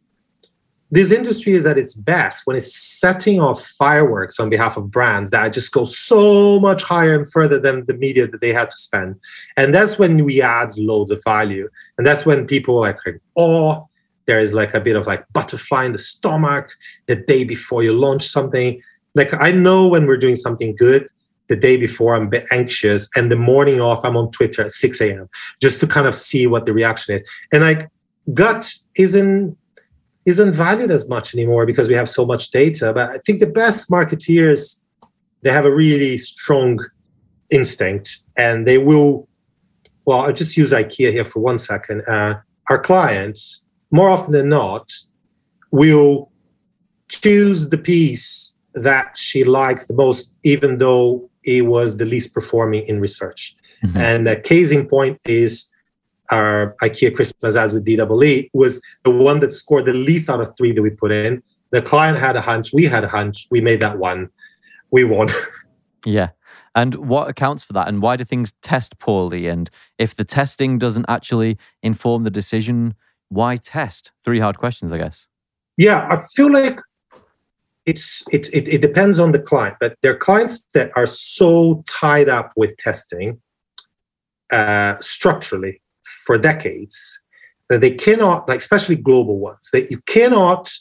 this industry is at its best when it's setting off fireworks on behalf of brands that just go so much higher and further than the media that they had to spend. And that's when we add loads of value. And that's when people like, oh, there is like a bit of like butterfly in the stomach the day before you launch something. Like I know when we're doing something good, the day before I'm a bit anxious, and the morning off I'm on Twitter at 6 a.m. just to kind of see what the reaction is. And like gut isn't isn't valued as much anymore because we have so much data. But I think the best marketeers, they have a really strong instinct and they will, well, I'll just use IKEA here for one second. Uh, our clients, more often than not, will choose the piece that she likes the most, even though it was the least performing in research. Mm-hmm. And a case in point is our IKEA Christmas ads with DWE was the one that scored the least out of three that we put in. The client had a hunch, we had a hunch, we made that one, we won. *laughs* Yeah. And what accounts for that? And why do things test poorly? And if the testing doesn't actually inform the decision, why test? Three hard questions, I guess. Yeah, I feel like it's it, it, it depends on the client, but there are clients that are so tied up with testing uh, structurally for decades that they cannot, like especially global ones, that you cannot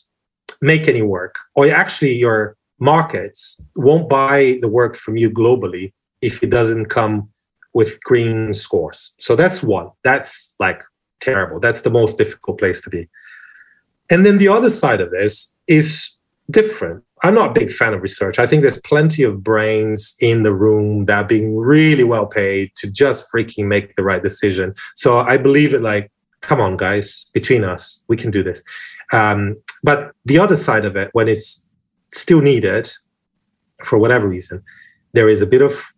make any work, or actually your markets won't buy the work from you globally if it doesn't come with green scores. So that's one. That's like terrible. That's the most difficult place to be. And then the other side of this is different. I'm not a big fan of research. I think there's plenty of brains in the room that are being really well paid to just freaking make the right decision. So I believe it like, come on, guys, between us, we can do this. Um, but the other side of it, when it's still needed for whatever reason, there is a bit of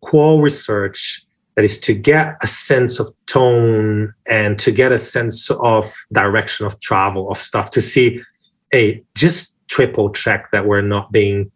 qual research that is to get a sense of tone and to get a sense of direction of travel of stuff to see hey just triple check that we're not being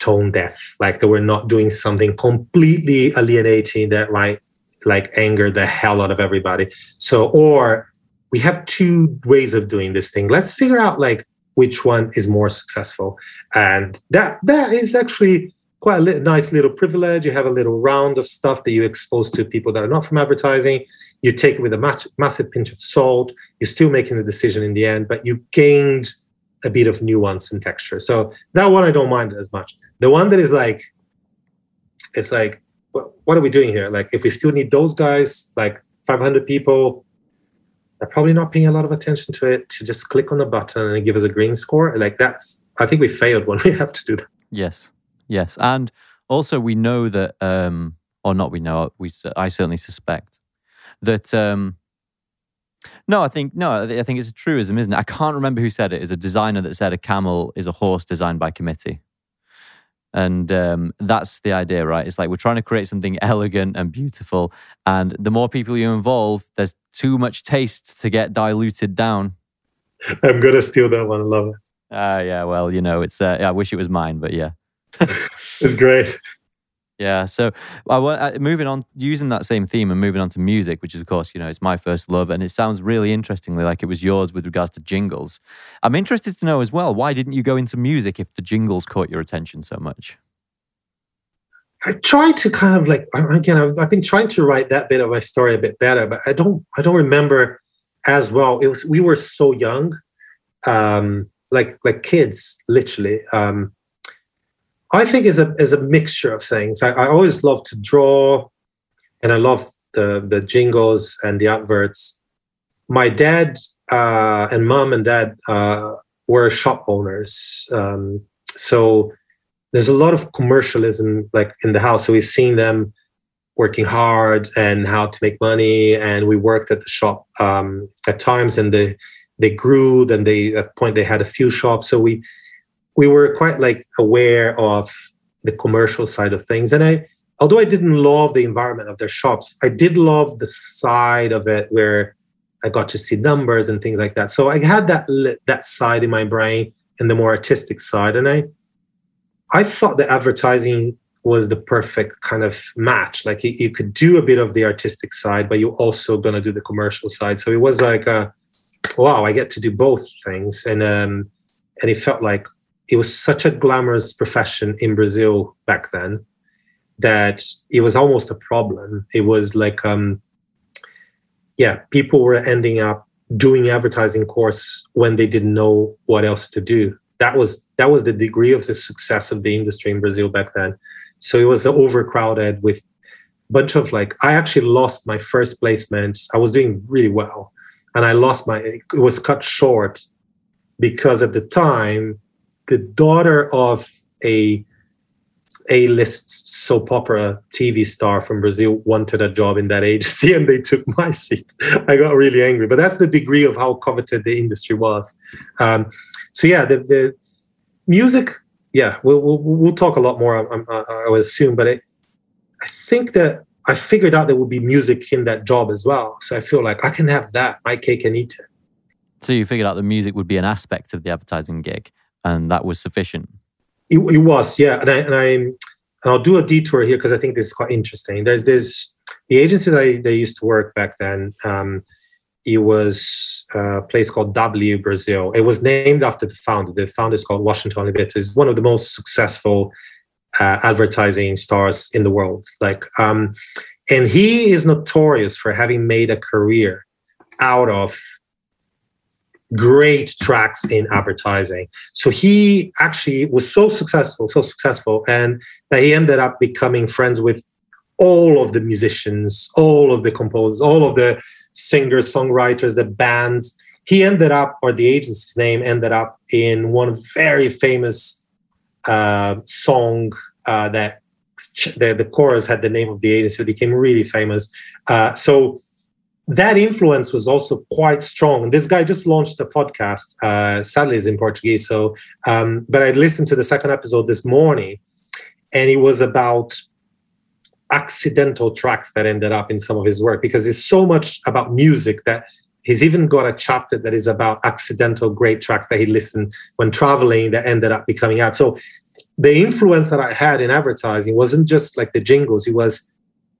tone deaf, like that we're not doing something completely alienating that might like anger the hell out of everybody. So, or we have two ways of doing this thing. Let's figure out like which one is more successful, and that that is actually quite a li- nice little privilege. You have a little round of stuff that you expose to people that are not from advertising. You take it with a match, massive pinch of salt. You're still making the decision in the end, but you gained a bit of nuance and texture. So that one I don't mind as much. The one that is like, it's like, what, are we doing here? Like, if we still need those guys, like 500 people, they're probably not paying a lot of attention to it. To just click on the button and give us a green score, like that's. I think we failed when *laughs* we have to do that. Yes, yes, and also we know that, um, or not. We know. We I certainly suspect that um, no, I think no, I think it's a truism, isn't it? I can't remember who said it. it. Is a designer that said a camel is a horse designed by committee, and um, that's the idea, right? It's like we're trying to create something elegant and beautiful, and the more people you involve, there's too much taste to get diluted down. I'm gonna steal that one. I love it. Ah, uh, yeah. Well, you know, it's. Uh, I wish it was mine, but yeah, *laughs* it's great. Yeah. So I uh, moving on, using that same theme and moving on to music, which is of course, you know, it's my first love, and it sounds really interestingly like it was yours with regards to jingles. I'm interested to know as well why didn't you go into music if the jingles caught your attention so much? I tried to kind of like again, I've, I've been trying to write that bit of my story a bit better, but I don't, I don't remember as well. It was we were so young, um, like like kids, literally. Um, I think is a is a mixture of things. I, I always love to draw, and I love the the jingles and the adverts. My dad uh, and mom and dad uh, were shop owners, um, so there's a lot of commercialism like in the house. So we've seen them working hard and how to make money, and we worked at the shop um, at times, and the they grew. Then they at point they had a few shops. So we we were quite like aware of the commercial side of things. And I, although I didn't love the environment of their shops, I did love the side of it where I got to see numbers and things like that. So I had that that side in my brain and the more artistic side, and I I thought the advertising was the perfect kind of match. Like you, you could do a bit of the artistic side, but you're also gonna do the commercial side. So it was like, a, wow, I get to do both things, and um, and it felt like it was such a glamorous profession in Brazil back then that it was almost a problem. It was like, um, yeah, people were ending up doing advertising course when they didn't know what else to do. That was that was the degree of the success of the industry in Brazil back then. So it was overcrowded with a bunch of like. I actually lost my first placement. I was doing really well, and I lost my. It was cut short because at the time the daughter of a a-list soap opera TV star from Brazil wanted a job in that agency *laughs* and they took my seat. I got really angry, but that's the degree of how coveted the industry was. Um, so yeah, the, the music, yeah, we'll, we'll, we'll talk a lot more, I, I, I would assume, but it, I think that I figured out there would be music in that job as well. So I feel like I can have that, my cake and eat it. So you figured out the music would be an aspect of the advertising gig and that was sufficient. It, it was, yeah, and I and I and I'll do a detour here because I think this is quite interesting. There's this the agency that I they used to work back then. Um, it was a place called W Brazil. It was named after the founder. The founder is called Washington Olivetto. He's one of the most successful uh, advertising stars in the world. Like, um, and he is notorious for having made a career out of great tracks in advertising. So he actually was so successful, so successful, and that he ended up becoming friends with all of the musicians, all of the composers, all of the singers, songwriters, the bands. He ended up, or the agency's name ended up in one very famous uh, song uh, that the, the chorus had the name of the agency. It became really famous. Uh, so that influence was also quite strong. This guy just launched a podcast. Uh, sadly, is in Portuguese. So, um, but I listened to the second episode this morning, and it was about accidental tracks that ended up in some of his work because it's so much about music that he's even got a chapter that is about accidental great tracks that he listened when traveling that ended up becoming out. So, the influence that I had in advertising wasn't just like the jingles; it was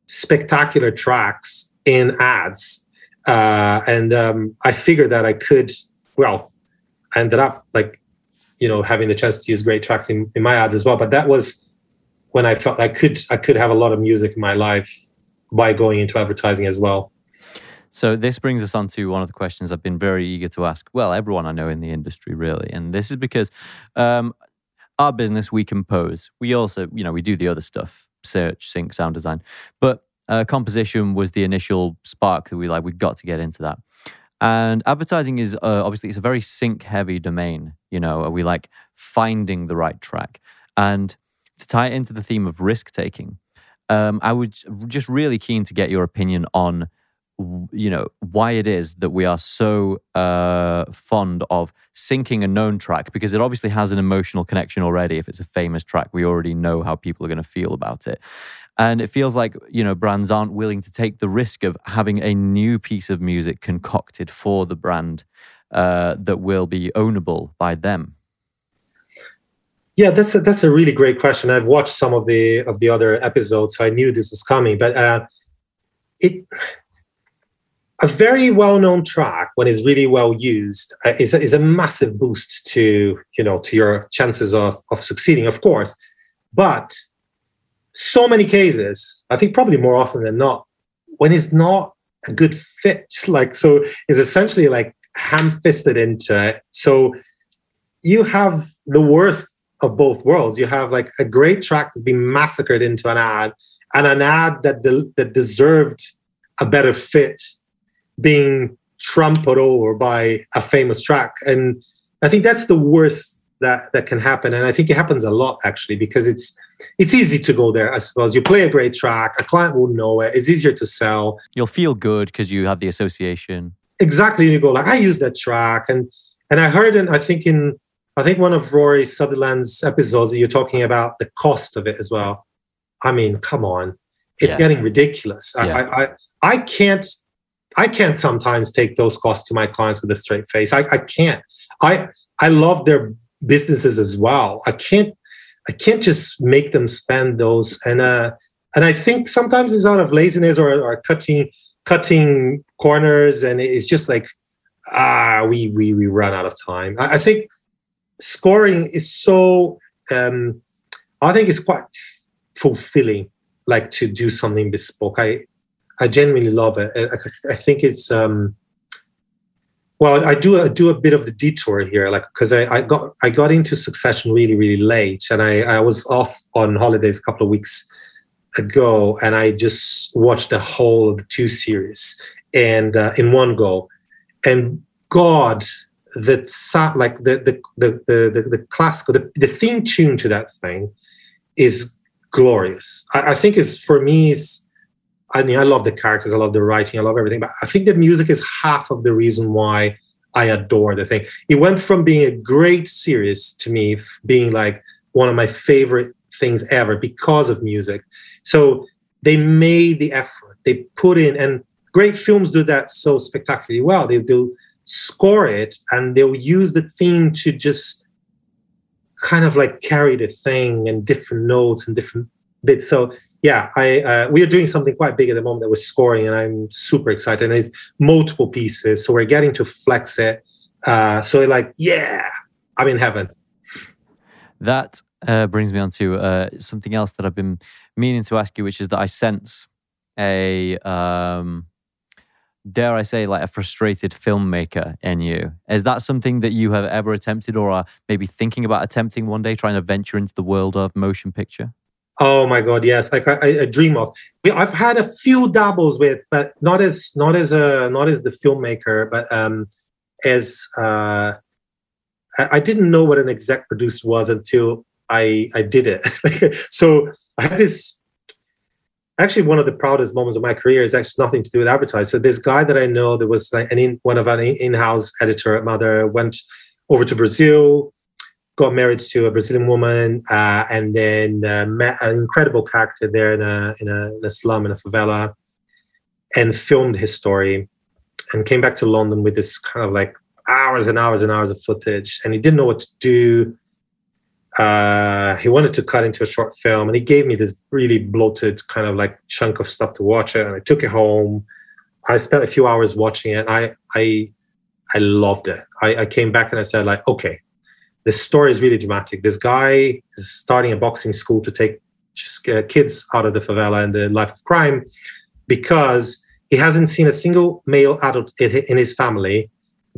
spectacular tracks in ads. Uh, and um, I figured that I could, well, I ended up like, you know, having the chance to use great tracks in, in my ads as well. But that was when I felt I could I could have a lot of music in my life by going into advertising as well. So this brings us on to one of the questions I've been very eager to ask. Well, everyone I know in the industry, really, and this is because um, our business we compose. We also, you know, we do the other stuff, search, sync, sound design, but uh, composition was the initial spark that we like. We got to get into that. And advertising is uh, obviously it's a very sync heavy domain. You know, are we like finding the right track. And to tie it into the theme of risk taking, um, I was just really keen to get your opinion on you know why it is that we are so uh, fond of syncing a known track because it obviously has an emotional connection already if it's a famous track we already know how people are going to feel about it and it feels like you know brands aren't willing to take the risk of having a new piece of music concocted for the brand uh, that will be ownable by them yeah, that's a, that's a really great question. I've watched some of the of the other episodes, so I knew this was coming. But uh, it a very well-known track when it's really well used uh, is, a, is a massive boost to you know to your chances of, of succeeding of course but so many cases i think probably more often than not when it's not a good fit like so it's essentially like ham-fisted into it so you have the worst of both worlds you have like a great track that's been massacred into an ad and an ad that de- that deserved a better fit being trampled over by a famous track. And I think that's the worst that that can happen. And I think it happens a lot actually because it's it's easy to go there. I suppose you play a great track, a client will know it. It's easier to sell. You'll feel good because you have the association. exactly And you go like I use that track and and I heard and I think in I think one of Rory Sutherland's episodes you're talking about the cost of it as well. I mean, come on, it's yeah. getting ridiculous. Yeah. I, I I can't I can't sometimes take those costs to my clients with a straight face. I, I can't. I I love their businesses as well. I can't I can't just make them spend those and uh and I think sometimes it's out of laziness or, or cutting cutting corners and it's just like ah we we we run out of time. I, I think scoring is so um I think it's quite fulfilling like to do something bespoke. I I genuinely love it. I, I think it's um, well, I do do a bit of the detour here, like because I, I got I got into Succession really really late, and I I was off on holidays a couple of weeks ago, and I just watched the whole of the two series and uh, in one go, and God, the like the the the the, the, the classical the, the theme tune to that thing is glorious. I, I think it's for me is I mean, I love the characters, I love the writing, I love everything, but I think the music is half of the reason why I adore the thing. It went from being a great series to me being like one of my favorite things ever because of music. So they made the effort, they put in, and great films do that so spectacularly well. They do score it and they'll use the theme to just kind of like carry the thing and different notes and different bits. So yeah, I uh, we are doing something quite big at the moment that we're scoring, and I'm super excited. And it's multiple pieces, so we're getting to flex it. Uh, so like, yeah, I'm in heaven. That uh, brings me on to uh, something else that I've been meaning to ask you, which is that I sense a, um, dare I say, like a frustrated filmmaker in you. Is that something that you have ever attempted, or are maybe thinking about attempting one day, trying to venture into the world of motion picture? Oh my God, yes! Like I, I dream of. I've had a few dabbles with, but not as not as a not as the filmmaker, but um, as uh, I didn't know what an exec producer was until I I did it. *laughs* so I had this. Actually, one of the proudest moments of my career is actually nothing to do with advertising. So this guy that I know, that was like an in, one of an in-house editor at Mother, went over to Brazil, got married to a Brazilian woman, uh, and then uh, met an incredible character there in a, in a, in a slum in a favela, and filmed his story, and came back to London with this kind of like hours and hours and hours of footage, and he didn't know what to do. Uh, he wanted to cut into a short film, and he gave me this really bloated kind of like chunk of stuff to watch it, and I took it home. I spent a few hours watching it. I I I loved it. I, I came back and I said like, okay, this story is really dramatic. This guy is starting a boxing school to take uh, kids out of the favela and the life of crime because he hasn't seen a single male adult in his family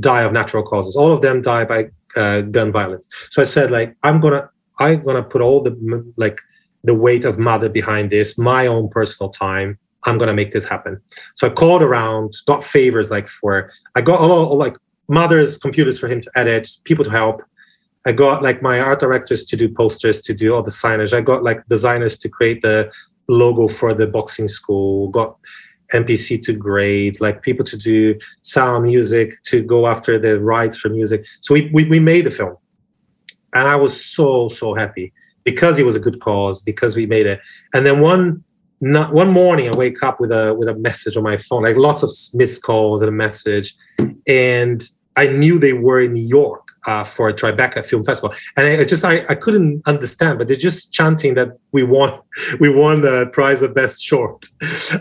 die of natural causes. All of them die by uh, gun violence. So I said, like, I'm gonna, I'm gonna put all the like the weight of mother behind this, my own personal time. I'm gonna make this happen. So I called around, got favors like for, I got a all like mother's computers for him to edit, people to help. I got like my art directors to do posters, to do all the signage. I got like designers to create the logo for the boxing school. Got MPC to grade, like people to do sound music, to go after the rights for music. So we, we, we made the film. And I was so, so happy because it was a good cause, because we made it. And then one not one morning I wake up with a with a message on my phone, like lots of missed calls and a message. And I knew they were in New York uh, for a Tribeca Film Festival, and I, just I, I couldn't understand, but they're just chanting that we won *laughs* we won the prize of best short,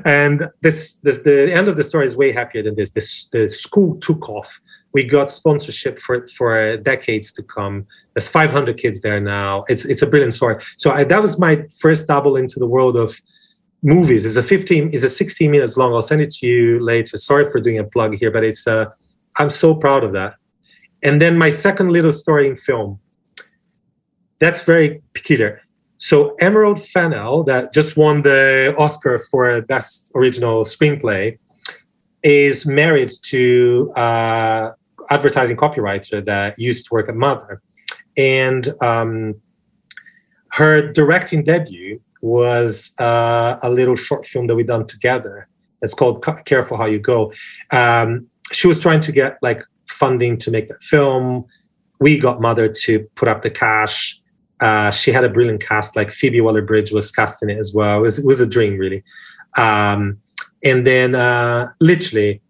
and this this the end of the story is way happier than this. This the school took off. We got sponsorship for for decades to come. There's 500 kids there now. It's it's a brilliant story. So I, that was my first double into the world of movies. It's a 15 is a 16 minutes long. I'll send it to you later. Sorry for doing a plug here, but it's uh, I'm so proud of that and then my second little story in film. That's very peculiar. So Emerald Fennell, that just won the Oscar for Best Original Screenplay, is married to uh, advertising copywriter that used to work at Mother, and um, her directing debut was uh, a little short film that we done together. It's called "Careful How You Go," um, she was trying to get like funding to make that film. We got mother to put up the cash. Uh, she had a brilliant cast, like Phoebe Waller Bridge was cast in it as well. It was, it was a dream, really. Um, and then, uh, literally,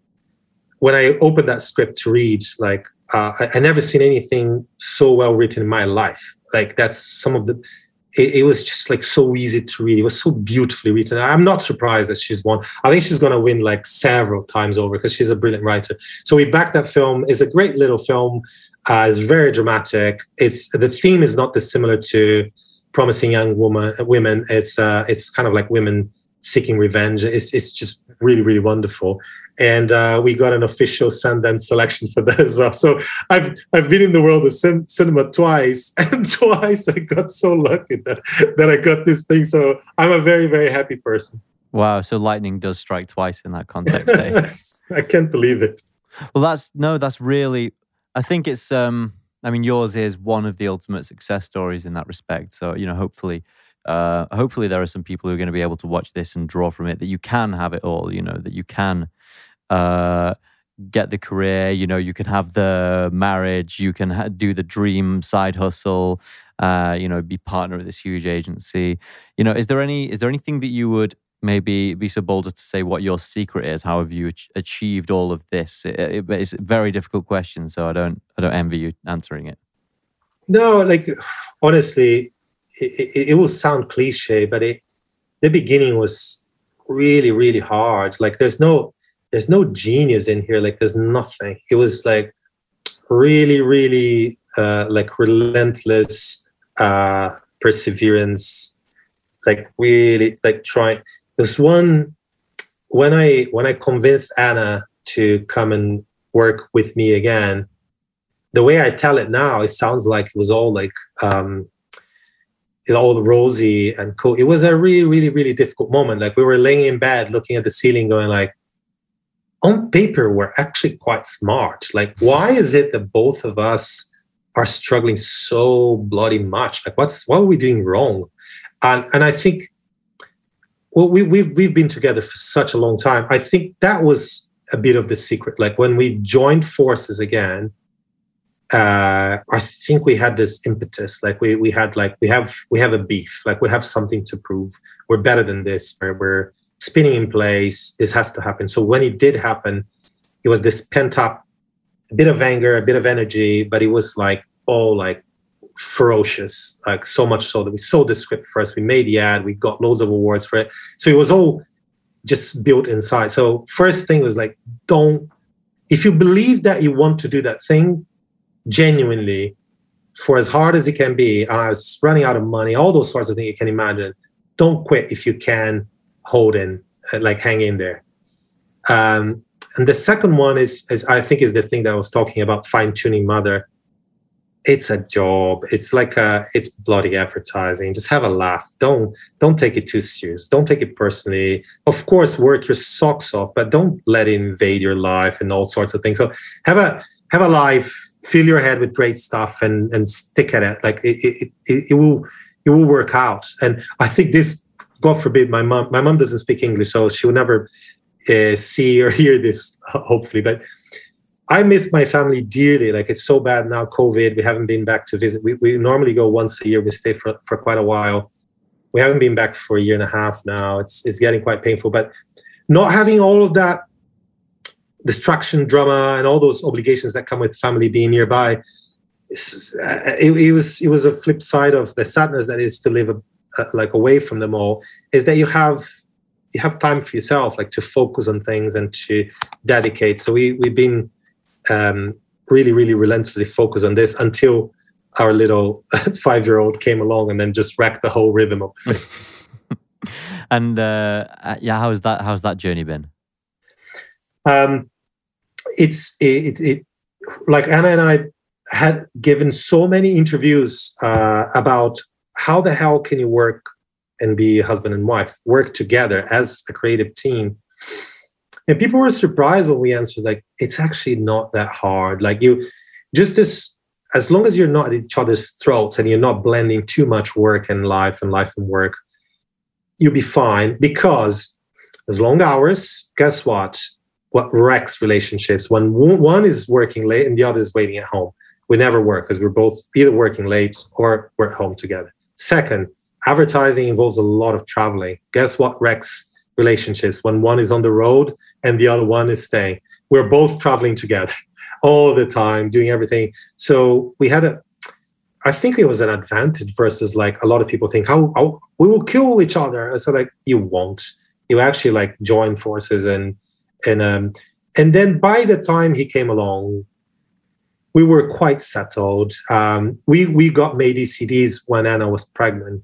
when I opened that script to read, like uh, I, I never seen anything so well written in my life. Like that's some of the it, it, was just like so easy to read. It was so beautifully written. I'm not surprised that she's won. I think she's going to win like several times over because she's a brilliant writer. So we back that film. It's a great little film. Uh, it's very dramatic. It's the theme is not dissimilar to Promising Young Woman. Women. It's uh, it's kind of like women seeking revenge. It's it's just really really wonderful and uh, we got an official Sundance selection for *laughs* that as well. So I've I've been in the world of cin- cinema twice, *laughs* and twice I got so lucky that that I got this thing. So I'm a very very happy person. Wow! So lightning does strike twice in that context. Eh? *laughs* I can't believe it. Well, that's no, that's really. I think it's. um I mean, yours is one of the ultimate success stories in that respect. So you know, hopefully. Uh, hopefully, there are some people who are going to be able to watch this and draw from it that you can have it all. You know that you can uh, get the career. You know, you can have the marriage, you can ha- do the dream side hustle. Uh, you know, be partner of this huge agency. You know, is there any is there anything that you would maybe be so bold as to say what your secret is? How have you ach- achieved all of this? It, it, it's a very difficult question, so I don't I don't envy you answering it. No, like honestly, it, it will sound cliche, but it the beginning was really really hard. Like there's no there's no genius in here. Like there's nothing. It was like really really uh, like relentless uh, perseverance. Like really like trying. There's one when i when i convinced Ana to come and work with me again the way i tell it now it sounds like it was all like um all rosy and cool. It was a really really really difficult moment. Like we were laying in bed looking at the ceiling going like on paper we're actually quite smart. Like why is it that both of us are struggling so bloody much? Like what's what are we doing wrong? And and i think well we, we've, we've been together for such a long time. I think that was a bit of the secret. Like when we joined forces again uh, I think we had this impetus, like we we had like we have we have a beef, like we have something to prove. We're better than this. We're, we're spinning in place. This has to happen. So when it did happen, it was this pent up, a bit of anger, a bit of energy, but it was like all like ferocious, like so much so that we sold the script first. We made the ad, we got loads of awards for it. So it was all just built inside. So first thing was like, don't if you believe that you want to do that thing genuinely for as hard as it can be, and I was running out of money, all those sorts of things you can imagine, don't quit if you can hold in, uh, like hang in there. Um, and the second one is, is I think is the thing that I was talking about, fine tuning mother. It's a job. It's like a, it's bloody advertising. Just have a laugh. Don't don't take it too serious. Don't take it personally. Of course, work your socks off, but don't let it invade your life and all sorts of things. So have a have a life. Fill your head with great stuff and and stick at it. Like it it, it, it will it will work out. And I think this God forbid, my mom. My mom doesn't speak English, so she will never uh, see or *laughs* hear this. Hopefully, but I miss my family dearly. Like it's so bad now. COVID. We haven't been back to visit. We we normally go once a year. We stay for for quite a while. We haven't been back for a year and a half now. It's it's getting quite painful. But not having all of that distraction, drama, and all those obligations that come with family being nearby. Uh, it, it, was it was a flip side of the sadness that is to live a, uh, like away from them all is that you have you have time for yourself like to focus on things and to dedicate. So we we've been um, really really relentlessly focused on this until our little *laughs* five year old came along and then just wrecked the whole rhythm of the thing. *laughs* And uh, uh, yeah how's that how's that journey been? Um, it's it, it like Ana and i had given so many interviews uh, about how the hell can you work and be husband and wife, work together as a creative team? And people were surprised when we answered, like, it's actually not that hard. Like, you just this, as long as you're not at each other's throats and you're not blending too much work and life and life and work, you'll be fine because as long hours, guess what? What wrecks relationships when one is working late and the other is waiting at home. We never work because we're both either working late or we're at home together. Second, advertising involves a lot of traveling. Guess what wrecks relationships when one is on the road and the other one is staying? We're both traveling together *laughs* all the time, doing everything. So we had a, I think it was an advantage versus like a lot of people think, how, how we will kill each other. And so like you won't. You actually like join forces and and um and then by the time he came along, we were quite settled. Um, we we got made ECDs when Ana was pregnant.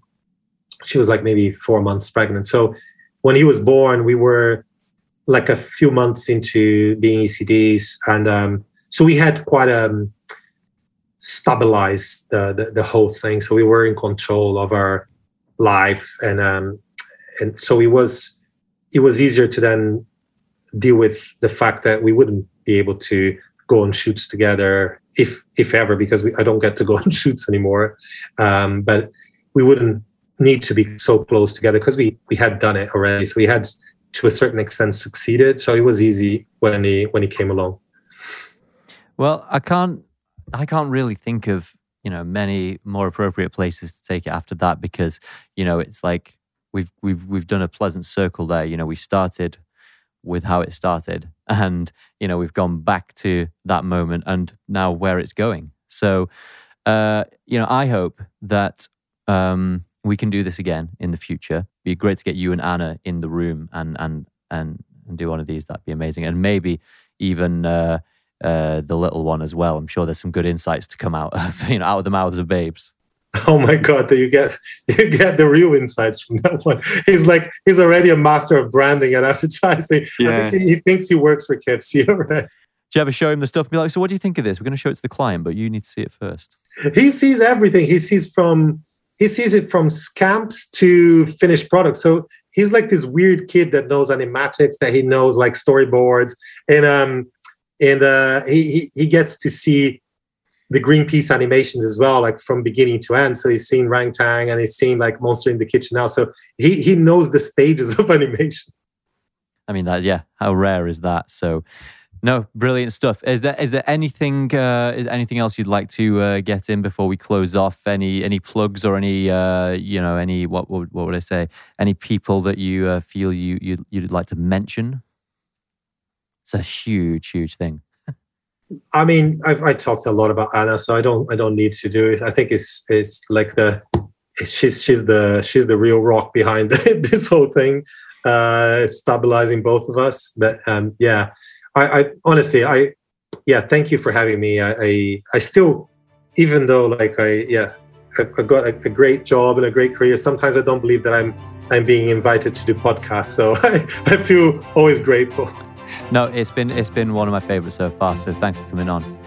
She was like maybe four months pregnant. So when he was born, we were like a few months into being ECDs, and um, so we had quite um stabilized the, the, the whole thing. So we were in control of our life, and um, and so it was it was easier to then deal with the fact that we wouldn't be able to go on shoots together if if ever because we, I don't get to go *laughs* on shoots anymore. Um, but we wouldn't need to be so close together because we we had done it already. So we had to a certain extent succeeded. So it was easy when he when he came along. Well, I can't I can't really think of you know many more appropriate places to take it after that because you know it's like we've we've we've done a pleasant circle there. You know, we started with how it started. And, you know, we've gone back to that moment and now where it's going. So, uh, you know, I hope that um, we can do this again in the future. It'd be great to get you and Ana in the room and and and, and do one of these. That'd be amazing. And maybe even uh, uh, the little one as well. I'm sure there's some good insights to come out of, *laughs* you know, out of the mouths of babes. *laughs* Oh my God! Do you get *laughs* you get the real insights from that one? He's like he's already a master of branding and *laughs* advertising. Yeah. He, he, thinks he works for KFC already. Do you ever show him the stuff and be like, "So, what do you think of this? We're going to show it to the client, but you need to see it first. He sees everything. He sees from he sees it from scamps to finished products. So he's like this weird kid that knows animatics, that he knows like storyboards, and um and uh, he, he he gets to see the Greenpeace animations as well, like from beginning to end. So he's seen Rang-tan and he's seen like Monster in the Kitchen now. So he he knows the stages *laughs* of animation. I mean that yeah, how rare is that? So no, brilliant stuff. Is there is there anything uh, is anything else you'd like to uh, get in before we close off? Any any plugs or any uh, you know any what what, what would I say? Any people that you uh, feel you you you'd like to mention? It's a huge huge thing. I mean, I've I talked a lot about Ana, so I don't I don't need to do it. I think it's it's like the she's she's the she's the real rock behind *laughs* this whole thing, uh, stabilizing both of us. But um, yeah, I, I honestly I yeah, thank you for having me. I I, I still, even though like I yeah, I, I got a, a, great job and a great career. Sometimes I don't believe that I'm I'm being invited to do podcasts. So *laughs* I, I feel always grateful no, it's been it's been one of my favorites so far. So thanks for coming on.